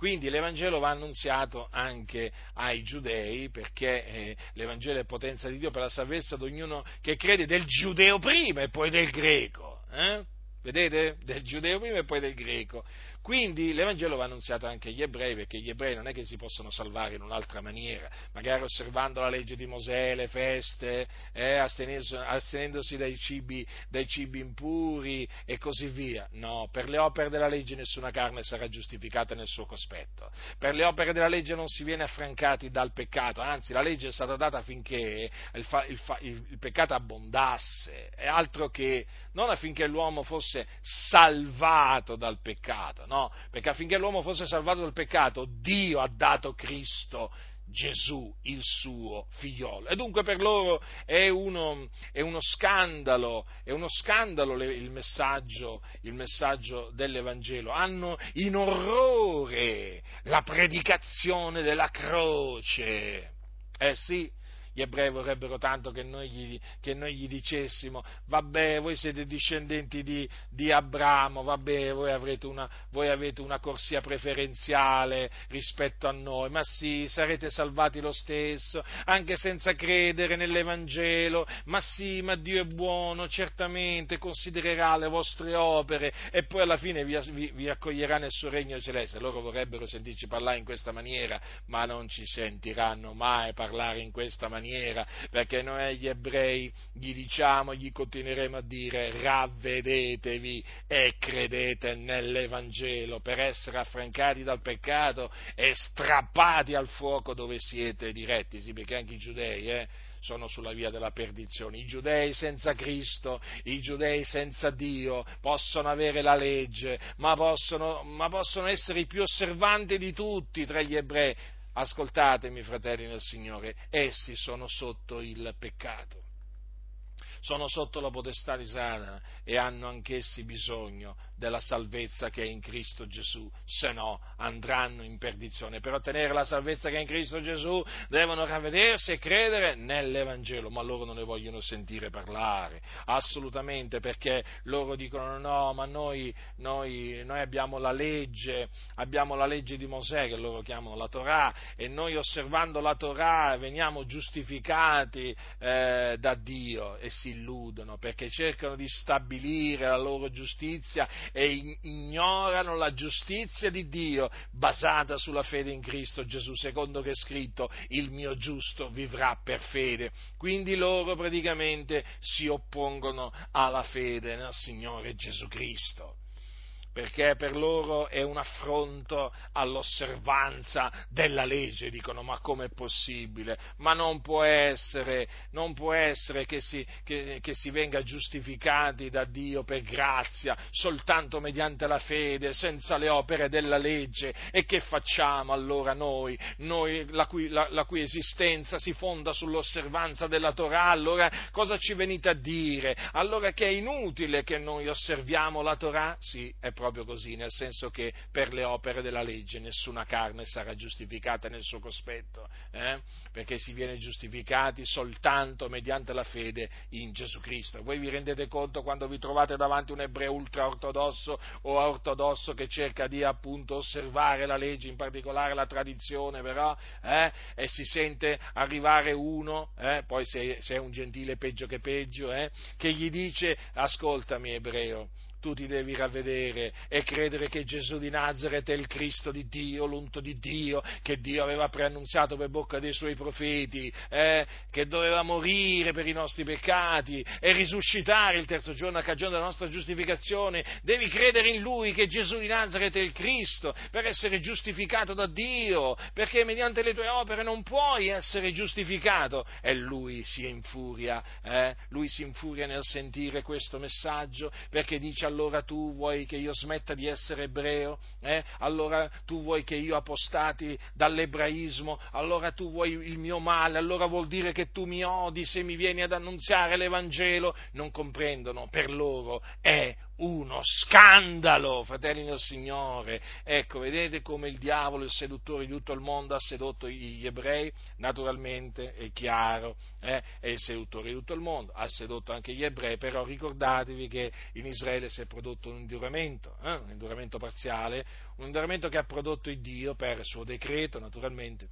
Speaker 1: Quindi l'Evangelo va annunziato anche ai giudei perché eh, l'Evangelo è potenza di Dio per la salvezza di ognuno che crede del giudeo prima e poi del greco. Eh? Vedete? Del giudeo prima e poi del greco. Quindi l'Evangelo va annunziato anche agli ebrei, perché gli ebrei non è che si possono salvare in un'altra maniera, magari osservando la legge di Mosè, le feste, eh, astenendosi dai cibi, dai cibi impuri e così via. No, per le opere della legge nessuna carne sarà giustificata nel suo cospetto. Per le opere della legge non si viene affrancati dal peccato, anzi la legge è stata data affinché il, fa, il, fa, il, il peccato abbondasse, è altro che non affinché l'uomo fosse salvato dal peccato no, perché affinché l'uomo fosse salvato dal peccato, Dio ha dato Cristo Gesù, il suo figliolo. E dunque per loro è uno, è uno scandalo, è uno scandalo il messaggio, il messaggio dell'Evangelo. Hanno in orrore la predicazione della croce. Eh sì, gli ebrei vorrebbero tanto che noi gli, che noi gli dicessimo, vabbè, voi siete discendenti di, di Abramo, vabbè, voi, una, voi avete una corsia preferenziale rispetto a noi, ma sì, sarete salvati lo stesso, anche senza credere nell'Evangelo, ma sì, ma Dio è buono, certamente considererà le vostre opere e poi alla fine vi, vi, vi accoglierà nel suo regno celeste. Loro vorrebbero sentirci parlare in questa maniera, ma non ci sentiranno mai parlare in questa maniera maniera, perché noi agli ebrei gli diciamo, gli continueremo a dire ravvedetevi e credete nell'Evangelo per essere affrancati dal peccato e strappati al fuoco dove siete diretti, sì, perché anche i giudei, eh, sono sulla via della perdizione. I giudei senza Cristo, i giudei senza Dio possono avere la legge, ma possono, ma possono essere i più osservanti di tutti tra gli ebrei, Ascoltatemi, fratelli nel Signore, essi sono sotto il peccato. Sono sotto la potestà di Satana e hanno anch'essi bisogno della salvezza che è in Cristo Gesù, se no andranno in perdizione. Per ottenere la salvezza che è in Cristo Gesù devono ravvedersi e credere nell'Evangelo, ma loro non ne vogliono sentire parlare, assolutamente, perché loro dicono no, ma noi, noi, noi abbiamo la legge, abbiamo la legge di Mosè che loro chiamano la Torah e noi osservando la Torah veniamo giustificati eh, da Dio e si illudono perché cercano di stabilire la loro giustizia e ignorano la giustizia di Dio basata sulla fede in Cristo Gesù, secondo che è scritto il mio giusto vivrà per fede. Quindi loro praticamente si oppongono alla fede nel Signore Gesù Cristo perché per loro è un affronto all'osservanza della legge, dicono ma com'è possibile? Ma non può essere, non può essere che, si, che, che si venga giustificati da Dio per grazia soltanto mediante la fede, senza le opere della legge. E che facciamo allora noi, noi la, cui, la, la cui esistenza si fonda sull'osservanza della Torah? Allora cosa ci venite a dire? Allora che è inutile che noi osserviamo la Torah? Sì, è proprio così, nel senso che per le opere della legge nessuna carne sarà giustificata nel suo cospetto, eh? perché si viene giustificati soltanto mediante la fede in Gesù Cristo. Voi vi rendete conto quando vi trovate davanti un ebreo ultra ortodosso o ortodosso che cerca di appunto osservare la legge, in particolare la tradizione, però, eh? e si sente arrivare uno, eh? poi se, se, è un gentile peggio che peggio, eh? che gli dice ascoltami ebreo, tu ti devi ravvedere e credere che Gesù di Nazareth è il Cristo di Dio, l'unto di Dio, che Dio aveva preannunziato per bocca dei suoi profeti, eh, che doveva morire per i nostri peccati e risuscitare il terzo giorno a cagione della nostra giustificazione. Devi credere in Lui che Gesù di Nazareth è il Cristo per essere giustificato da Dio, perché mediante le tue opere non puoi essere giustificato. E Lui si infuria, eh? Lui si infuria nel sentire questo messaggio perché dice allora tu vuoi che io smetta di essere ebreo? Eh? Allora tu vuoi che io apostati dall'ebraismo? Allora tu vuoi il mio male? Allora vuol dire che tu mi odi se mi vieni ad annunziare l'Evangelo? Non comprendono, per loro è uno scandalo, fratelli del Signore. Ecco, vedete come il diavolo, il seduttore di tutto il mondo, ha sedotto gli ebrei? Naturalmente, è chiaro, eh? è il seduttore di tutto il mondo, ha sedotto anche gli ebrei, però ricordatevi che in Israele si è prodotto un induramento, eh? un induramento parziale, un induramento che ha prodotto il Dio per suo decreto, naturalmente,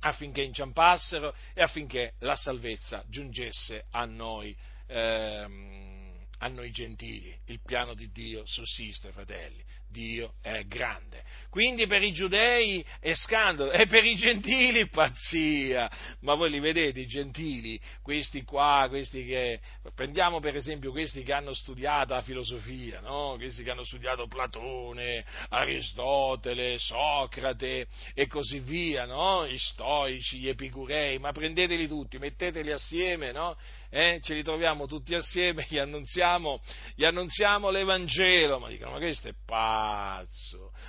Speaker 1: affinché inciampassero e affinché la salvezza giungesse a noi. Ehm, a noi gentili. Il piano di Dio sussiste, fratelli. Dio è grande. Quindi per i giudei è scandalo e per i gentili pazzia. Ma voi li vedete i gentili, questi qua, questi che prendiamo per esempio questi che hanno studiato la filosofia, no? Questi che hanno studiato Platone, Aristotele, Socrate e così via, no? Gli stoici, gli epicurei, ma prendeteli tutti, metteteli assieme, no? eh, ce li troviamo tutti assieme, gli annunziamo, gli annunziamo l'Evangelo, ma dicono, ma questo è pazzo,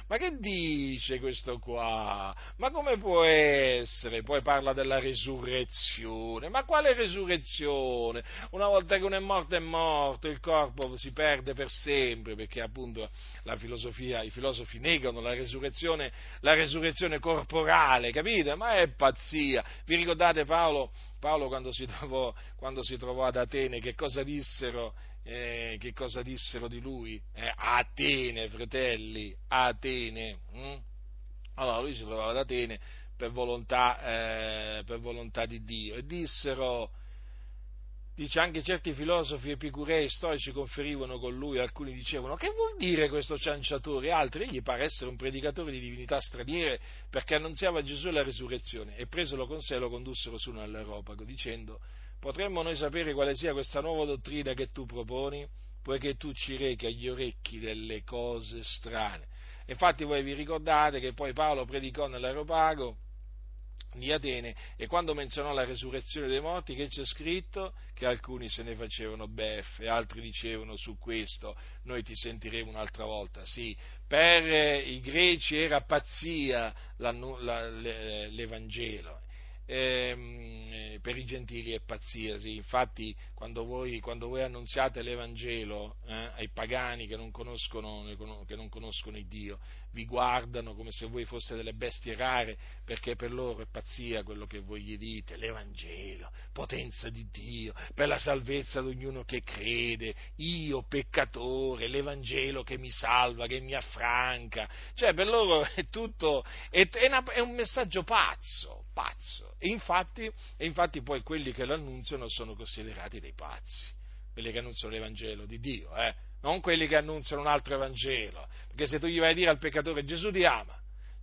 Speaker 1: ma che dice questo qua? Ma come può essere? Poi parla della resurrezione, ma quale resurrezione? Una volta che uno è morto è morto, il corpo si perde per sempre, perché appunto la filosofia, i filosofi negano la resurrezione, la resurrezione corporale, capite? Ma è pazzia. Vi ricordate Paolo? Paolo quando si trovò, quando si trovò ad Atene, che cosa dissero? Eh, che cosa dissero di lui? Eh, Atene, fratelli, Atene. Hm? Allora lui si trovava ad Atene per volontà, eh, per volontà di Dio e dissero Dice anche certi filosofi epicurei storici conferivano con lui, alcuni dicevano che vuol dire questo cianciatore, altri gli pare essere un predicatore di divinità straniere perché annunziava Gesù e la risurrezione e presolo con sé lo condussero su nell'Europago dicendo potremmo noi sapere quale sia questa nuova dottrina che tu proponi poiché tu ci rechi agli orecchi delle cose strane. Infatti voi vi ricordate che poi Paolo predicò nell'Aeropago di Atene e quando menzionò la resurrezione dei morti che c'è scritto che alcuni se ne facevano beffe, altri dicevano su questo noi ti sentiremo un'altra volta. Sì, per i greci era pazzia l'Evangelo ehm, per i gentili è pazzia, infatti quando voi, quando voi, annunziate l'Evangelo eh, ai pagani che non, conoscono, che non conoscono il Dio, vi guardano come se voi foste delle bestie rare, perché per loro è pazzia quello che voi gli dite, l'Evangelo, potenza di Dio, per la salvezza di ognuno che crede, io peccatore, l'Evangelo che mi salva, che mi affranca, cioè per loro è tutto, è, è, una, è un messaggio pazzo, pazzo, e infatti, e infatti poi quelli che lo annunziano sono considerati dei pazzi, quelli che annunciano l'Evangelo di Dio, eh? Non quelli che annunciano un altro Evangelo, perché se tu gli vai a dire al peccatore Gesù ti ama,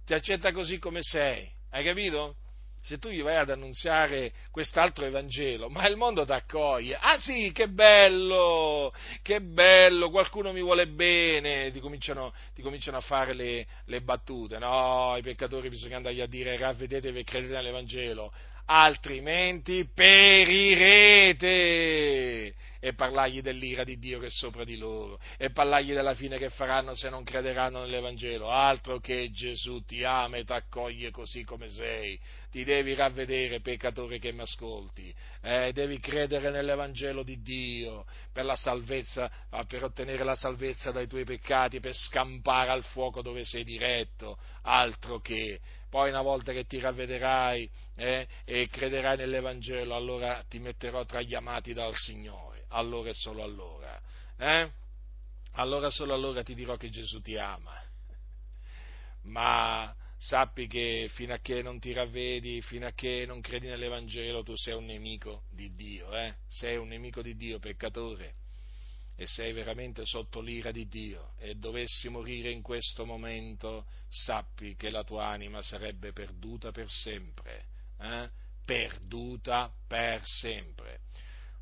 Speaker 1: ti accetta così come sei, hai capito? Se tu gli vai ad annunziare quest'altro Evangelo, ma il mondo ti accoglie, ah sì, che bello, che bello, qualcuno mi vuole bene, ti cominciano, ti cominciano a fare le, le, battute, no, i peccatori bisogna andargli a dire ravvedetevi e credete nell'Evangelo, altrimenti perirete e parlargli dell'ira di Dio che è sopra di loro e parlargli della fine che faranno se non crederanno nell'Evangelo. Altro che Gesù ti ama e ti accoglie così come sei. Ti devi ravvedere, peccatore che mi ascolti. Eh, devi credere nell'Evangelo di Dio per la salvezza, ah, per ottenere la salvezza dai tuoi peccati, per scampare al fuoco dove sei diretto. Altro che poi una volta che ti ravvederai eh, e crederai nell'Evangelo, allora ti metterò tra gli amati dal Signore, allora e solo allora. Eh? Allora solo allora ti dirò che Gesù ti ama. Ma sappi che fino a che non ti ravvedi, fino a che non credi nell'Evangelo, tu sei un nemico di Dio, eh? sei un nemico di Dio, peccatore e sei veramente sotto l'ira di Dio e dovessi morire in questo momento, sappi che la tua anima sarebbe perduta per sempre, eh? perduta per sempre.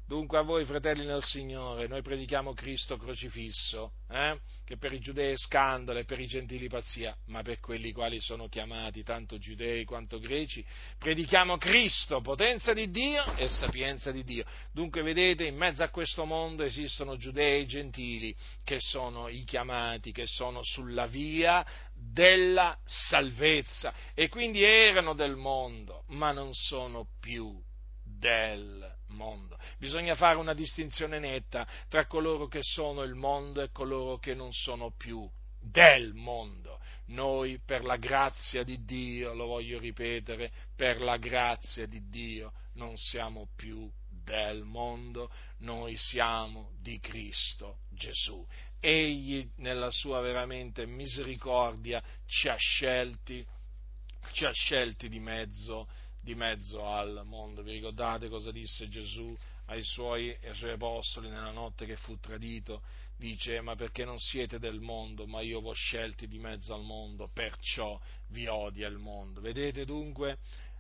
Speaker 1: Dunque a voi, fratelli nel Signore, noi predichiamo Cristo crocifisso, eh? che per i giudei è scandalo e per i gentili pazzia, ma per quelli quali sono chiamati, tanto giudei quanto greci, predichiamo Cristo, potenza di Dio e sapienza di Dio. Dunque vedete, in mezzo a questo mondo esistono giudei e gentili che sono i chiamati, che sono sulla via della salvezza e quindi erano del mondo, ma non sono più del mondo. Bisogna fare una distinzione netta tra coloro che sono il mondo e coloro che non sono più del mondo. Noi per la grazia di Dio, lo voglio ripetere, per la grazia di Dio non siamo più del mondo, noi siamo di Cristo Gesù. Egli nella sua veramente misericordia ci ha scelti, ci ha scelti di mezzo di mezzo al mondo. Vi ricordate cosa disse Gesù ai suoi, ai suoi apostoli nella notte che fu tradito? Dice, ma perché non siete del mondo, ma io vi ho scelti di mezzo al mondo, perciò vi odia il mondo. Vedete dunque?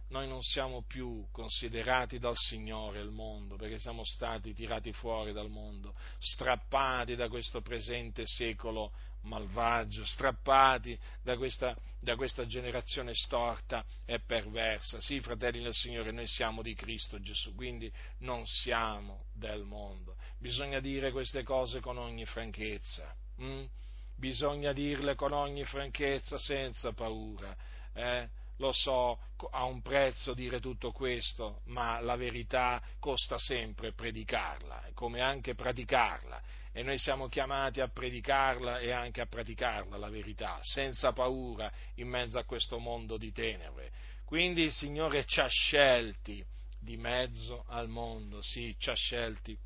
Speaker 1: Noi non siamo più considerati dal Signore il mondo, perché siamo stati tirati fuori dal mondo, strappati da questo presente secolo malvagio, strappati da questa, da questa generazione storta e perversa. Sì, fratelli del Signore, noi siamo di Cristo Gesù, quindi non siamo del mondo. Bisogna dire queste cose con ogni franchezza. Hm? Bisogna dirle con ogni franchezza, senza paura. Eh? Lo so, ha un prezzo dire tutto questo, ma la verità costa sempre predicarla, come anche praticarla e noi siamo chiamati a predicarla e anche a praticarla, la verità, senza paura in mezzo a questo mondo di tenebre. Quindi il Signore ci ha scelti di mezzo al mondo, sì, ci ha scelti.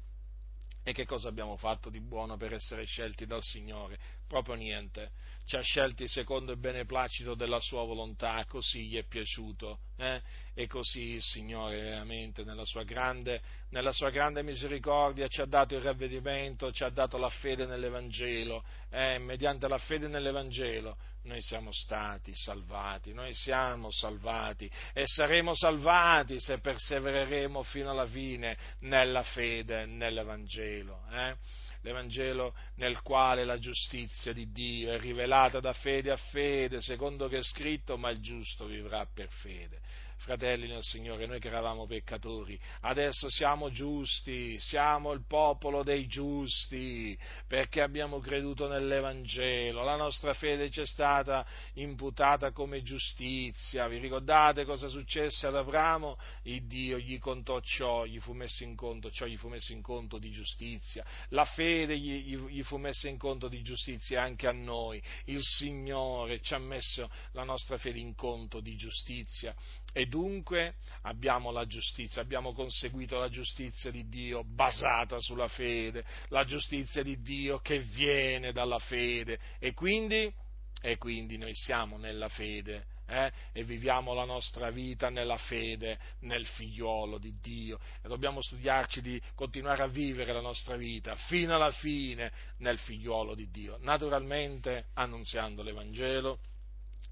Speaker 1: E che cosa abbiamo fatto di buono per essere scelti dal Signore? Proprio niente. Ci ha scelti secondo il beneplacito della sua volontà, così gli è piaciuto. Eh? E così il Signore veramente nella sua, grande, nella sua, grande, misericordia ci ha dato il ravvedimento, ci ha dato la fede nell'Evangelo, eh? mediante la fede nell'Evangelo noi siamo stati salvati, noi siamo salvati e saremo salvati se persevereremo fino alla fine nella fede nell'Evangelo. Eh? l'Evangelo nel quale la giustizia di Dio è rivelata da fede a fede, secondo che è scritto, ma il giusto vivrà per fede fratelli nel Signore, noi che eravamo peccatori, adesso siamo giusti, siamo il popolo dei giusti, perché abbiamo creduto nell'Evangelo, la nostra fede ci è stata imputata come giustizia. Vi ricordate cosa successe ad Abramo? Il Dio gli contò ciò, gli fu messo in conto, ciò gli fu messo in conto di giustizia. La fede gli, gli fu messa in conto di giustizia anche a noi. Il Signore ci ha messo la nostra fede in conto di giustizia e dunque abbiamo la giustizia, abbiamo conseguito la giustizia di Dio basata sulla fede, la giustizia di Dio che viene dalla fede. E quindi, e quindi noi siamo nella fede eh, e viviamo la nostra vita nella fede nel figliuolo di Dio. E dobbiamo studiarci di continuare a vivere la nostra vita fino alla fine nel figliuolo di Dio, naturalmente annunziando l'Evangelo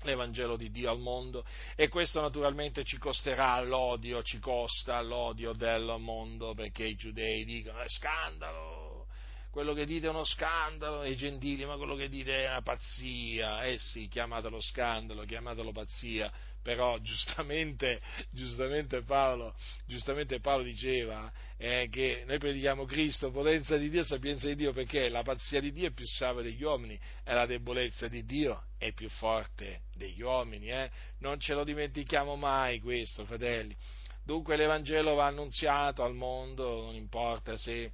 Speaker 1: l'Evangelo di Dio al mondo e questo naturalmente ci costerà l'odio, ci costa l'odio del mondo perché i giudei dicono è scandalo quello che dite è uno scandalo, e i gentili, ma quello che dite è una pazzia, eh sì, chiamatelo scandalo, chiamatelo pazzia, però giustamente, giustamente, Paolo, giustamente Paolo, diceva eh, che noi predichiamo Cristo, potenza di Dio, sapienza di Dio, perché la pazzia di Dio è più salva degli uomini e la debolezza di Dio è più forte degli uomini, eh? non ce lo dimentichiamo mai questo, fratelli. Dunque l'Evangelo va annunziato al mondo, non importa se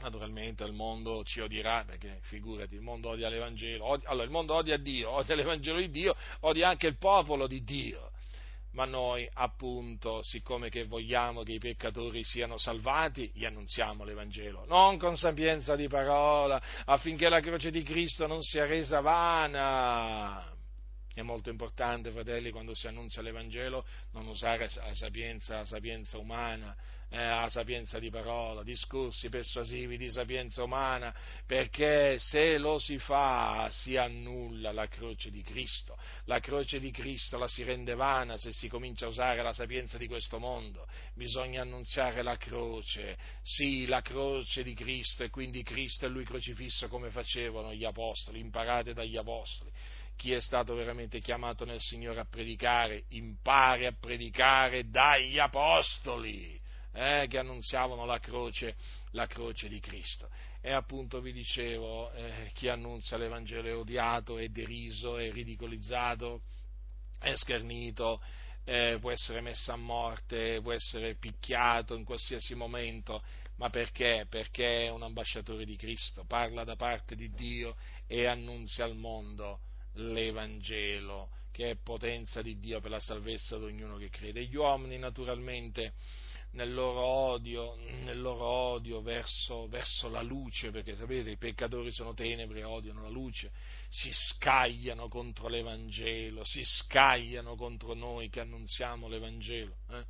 Speaker 1: naturalmente il mondo ci odierà, perché figurati, il mondo odia l'Evangelo, odia, allora il mondo odia Dio, odia l'Evangelo di Dio, odia anche il popolo di Dio. Ma noi, appunto, siccome che vogliamo che i peccatori siano salvati, gli annunziamo l'Evangelo, non con sapienza di parola, affinché la croce di Cristo non sia resa vana. È molto importante, fratelli, quando si annuncia l'Evangelo, non usare la sapienza, la sapienza umana, eh, la sapienza di parola, discorsi persuasivi di sapienza umana, perché se lo si fa si annulla la croce di Cristo. La croce di Cristo la si rende vana se si comincia a usare la sapienza di questo mondo. Bisogna annunziare la croce, sì, la croce di Cristo e quindi Cristo e Lui crocifisso come facevano gli apostoli, imparate dagli apostoli chi è stato veramente chiamato nel Signore a predicare, impari a predicare dagli apostoli eh, che annunziavano la croce, la croce, di Cristo. E appunto vi dicevo, eh, chi annunzia l'Evangelo è odiato, è deriso, è ridicolizzato, è schernito, eh, può essere messo a morte, può essere picchiato in qualsiasi momento, ma perché? Perché è un ambasciatore di Cristo, parla da parte di Dio e annunzia al mondo l'Evangelo, che è potenza di Dio per la salvezza di ognuno che crede. Gli uomini naturalmente nel loro odio, nel loro odio verso, verso, la luce, perché sapete i peccatori sono tenebre, odiano la luce, si scagliano contro l'Evangelo, si scagliano contro noi che annunziamo l'Evangelo. Eh?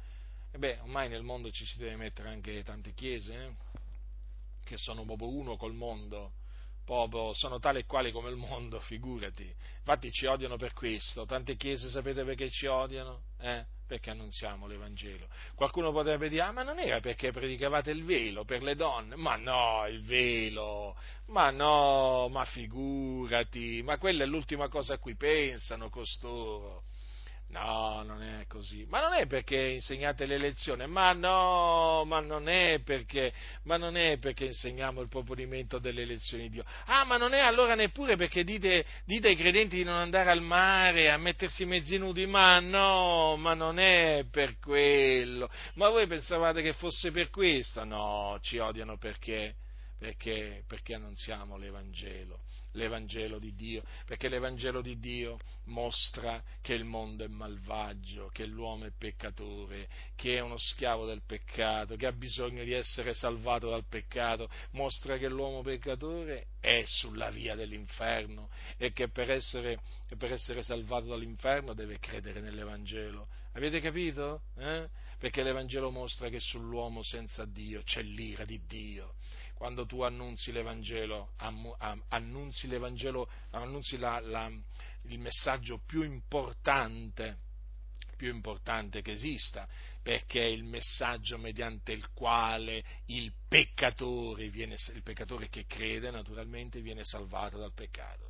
Speaker 1: E beh, ormai nel mondo ci si deve mettere anche tante chiese, eh? che sono proprio uno col mondo, proprio sono tale e quali come il mondo, figurati. Infatti ci odiano per questo. Tante chiese sapete perché ci odiano? Eh? Perché annunziamo l'Evangelo. Qualcuno potrebbe dire, ah, ma non era perché predicavate il velo per le donne? Ma no, il velo, ma no, ma figurati, ma quella è l'ultima cosa a cui pensano costoro. No, non è così. Ma non è perché insegnate l'elezione, ma no, ma non è perché, ma non è perché insegniamo il proponimento delle elezioni di Dio. Ah, ma non è allora neppure perché dite, dite ai credenti di non andare al mare, a mettersi mezzi nudi, ma no, ma non è per quello. Ma voi pensavate che fosse per questo? No, ci odiano perché, perché, perché annunziamo l'Evangelo l'Evangelo di Dio, perché l'Evangelo di Dio mostra che il mondo è malvagio, che l'uomo è peccatore, che è uno schiavo del peccato, che ha bisogno di essere salvato dal peccato, mostra che l'uomo peccatore è sulla via dell'inferno e che per essere, per essere salvato dall'inferno deve credere nell'Evangelo. Avete capito? Eh? Perché l'Evangelo mostra che sull'uomo senza Dio c'è l'ira di Dio quando tu annunzi l'Evangelo, annunzi, l'Evangelo, annunzi la, la, il messaggio più importante, più importante che esista, perché è il messaggio mediante il quale il peccatore, viene, il peccatore che crede naturalmente viene salvato dal peccato.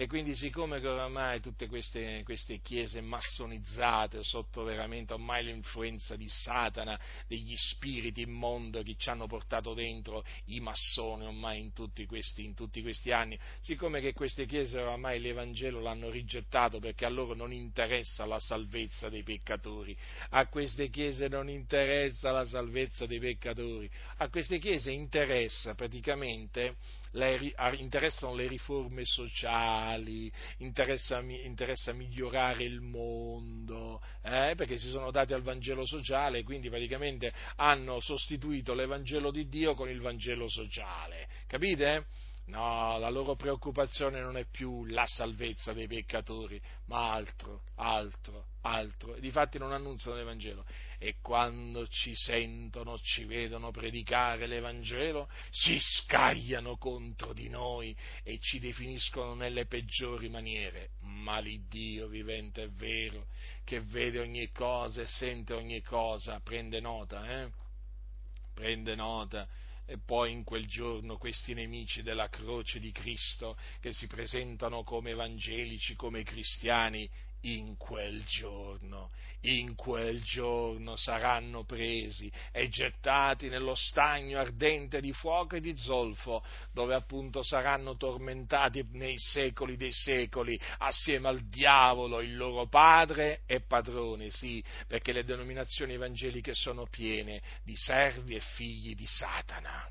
Speaker 1: E quindi siccome che oramai tutte queste, queste, chiese massonizzate sotto veramente ormai l'influenza di Satana, degli spiriti immondi che ci hanno portato dentro i massoni ormai in tutti, questi, in tutti questi anni, siccome che queste chiese oramai l'Evangelo l'hanno rigettato perché a loro non interessa la salvezza dei peccatori, a queste chiese non interessa la salvezza dei peccatori, a queste chiese interessa praticamente le, interessano le riforme sociali, interessa, interessa migliorare il mondo, eh, perché si sono dati al Vangelo sociale e quindi praticamente hanno sostituito l'Evangelo di Dio con il Vangelo sociale. Capite? No, la loro preoccupazione non è più la salvezza dei peccatori, ma altro, altro, altro. E difatti non annunziano l'Evangelo. E quando ci sentono, ci vedono predicare l'Evangelo, si scagliano contro di noi e ci definiscono nelle peggiori maniere. Ma l'Iddio vivente è vero, che vede ogni cosa e sente ogni cosa, prende nota, eh? Prende nota e poi in quel giorno questi nemici della croce di Cristo che si presentano come evangelici, come cristiani, in quel giorno, in quel giorno saranno presi e gettati nello stagno ardente di fuoco e di zolfo, dove appunto saranno tormentati nei secoli dei secoli, assieme al diavolo, il loro padre e padrone, sì, perché le denominazioni evangeliche sono piene di servi e figli di Satana.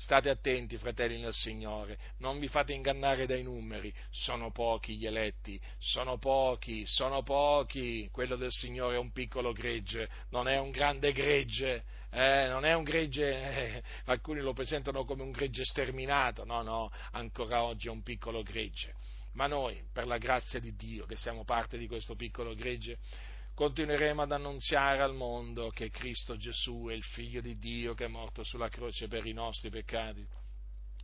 Speaker 1: State attenti, fratelli nel Signore, non vi fate ingannare dai numeri, sono pochi gli eletti, sono pochi, sono pochi, quello del Signore è un piccolo gregge, non è un grande gregge, eh, non è un gregge, eh, alcuni lo presentano come un gregge sterminato, no, no, ancora oggi è un piccolo gregge. Ma noi, per la grazia di Dio, che siamo parte di questo piccolo gregge, continueremo ad annunziare al mondo che Cristo Gesù è il Figlio di Dio che è morto sulla croce per i nostri peccati,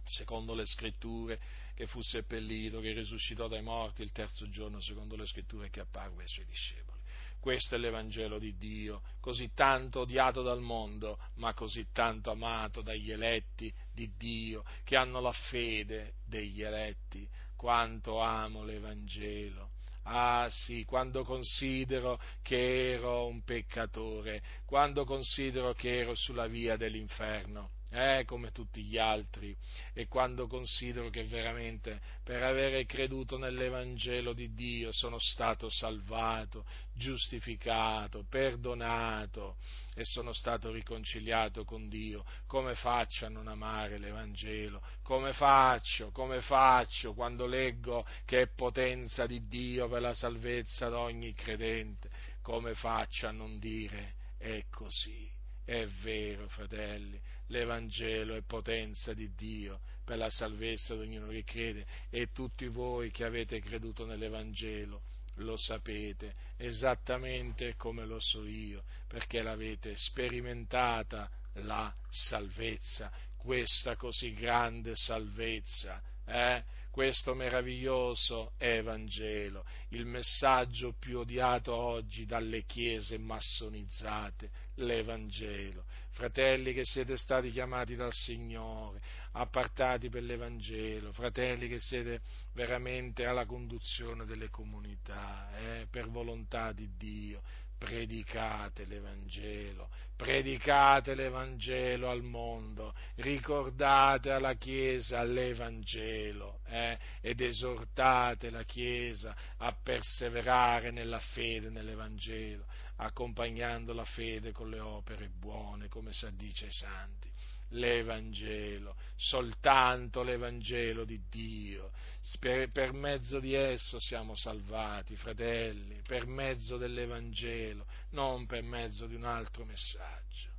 Speaker 1: secondo le scritture, che fu seppellito, che risuscitò dai morti il terzo giorno, secondo le scritture, che apparve ai suoi discepoli. Questo è l'Evangelo di Dio, così tanto odiato dal mondo, ma così tanto amato dagli eletti di Dio, che hanno la fede degli eletti. Quanto amo l'Evangelo Ah sì, quando considero che ero un peccatore, quando considero che ero sulla via dell'inferno, eh, come tutti gli altri, e quando considero che veramente per avere creduto nell'Evangelo di Dio sono stato salvato, giustificato, perdonato e sono stato riconciliato con Dio, come faccio a non amare l'Evangelo? Come faccio? Come faccio quando leggo che è potenza di Dio per la salvezza di ogni credente? Come faccio a non dire è così? È vero, fratelli, l'Evangelo è potenza di Dio per la salvezza di ognuno che crede e tutti voi che avete creduto nell'Evangelo lo sapete esattamente come lo so io, perché l'avete sperimentata la salvezza, questa così grande salvezza. Eh? Questo meraviglioso Evangelo, il messaggio più odiato oggi dalle chiese massonizzate, l'Evangelo. Fratelli che siete stati chiamati dal Signore, appartati per l'Evangelo, fratelli che siete veramente alla conduzione delle comunità, eh, per volontà di Dio, predicate l'Evangelo, predicate l'Evangelo al mondo, ricordate alla Chiesa l'Evangelo eh, ed esortate la Chiesa a perseverare nella fede nell'Evangelo, accompagnando la fede con le opere buone, come si addice ai santi l'Evangelo, soltanto l'Evangelo di Dio. Per, per, mezzo di esso siamo salvati, fratelli, per mezzo dell'Evangelo, non per mezzo di un altro messaggio.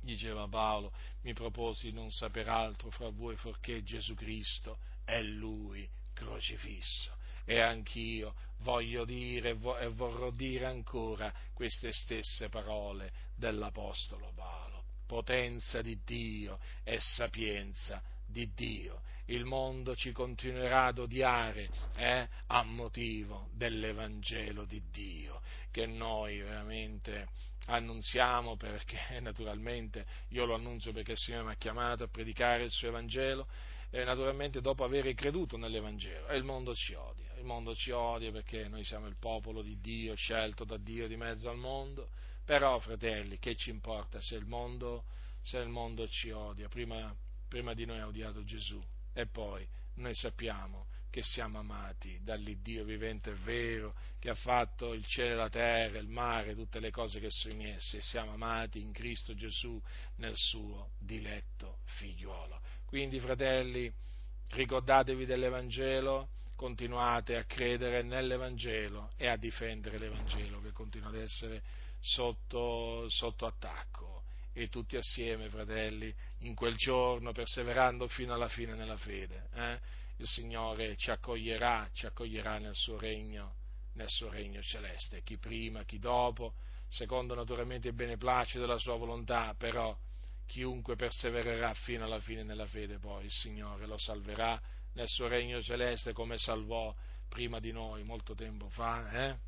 Speaker 1: Diceva Paolo, mi proposi non saper altro fra voi forché Gesù Cristo è Lui crocifisso. E anch'io voglio dire e vorrò dire ancora queste stesse parole dell'Apostolo Paolo potenza di Dio e sapienza di Dio. Il mondo ci continuerà ad odiare eh, a motivo dell'Evangelo di Dio, che noi veramente annunziamo perché naturalmente io lo annuncio perché il Signore mi ha chiamato a predicare il suo Evangelo e naturalmente dopo aver creduto nell'Evangelo e il mondo ci odia, il mondo ci odia perché noi siamo il popolo di Dio, scelto da Dio di mezzo al mondo però, fratelli, che ci importa se il mondo, se il mondo ci odia? Prima, prima di noi ha odiato Gesù e poi noi sappiamo che siamo amati dall'Iddio vivente e vero, che ha fatto il cielo e la terra, il mare, tutte le cose che sono in esse, e siamo amati in Cristo Gesù nel suo diletto figliuolo. Quindi, fratelli, ricordatevi dell'Evangelo, continuate a credere nell'Evangelo e a difendere l'Evangelo che continua ad essere sotto, sotto attacco. E tutti assieme, fratelli, in quel giorno, perseverando fino alla fine nella fede, eh, il Signore ci accoglierà, ci accoglierà nel suo regno, nel suo regno celeste, chi prima, chi dopo, secondo naturalmente il beneplacito della sua volontà, però chiunque persevererà fino alla fine nella fede, poi il Signore lo salverà nel suo regno celeste come salvò prima di noi molto tempo fa. Eh?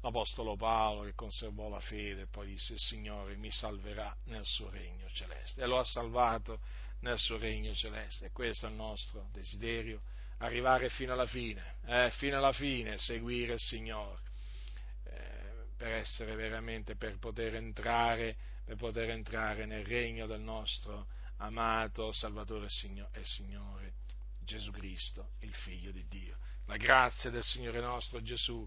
Speaker 1: l'Apostolo Paolo che conservò la fede e poi disse il Signore mi salverà nel suo regno celeste e lo ha salvato nel suo regno celeste e questo è il nostro desiderio, arrivare fino alla fine, eh, fino alla fine, seguire il Signore eh, per essere veramente, per poter entrare, per poter entrare nel regno del nostro amato Salvatore e Signore Gesù Cristo, il Figlio di Dio. La grazia del Signore nostro Gesù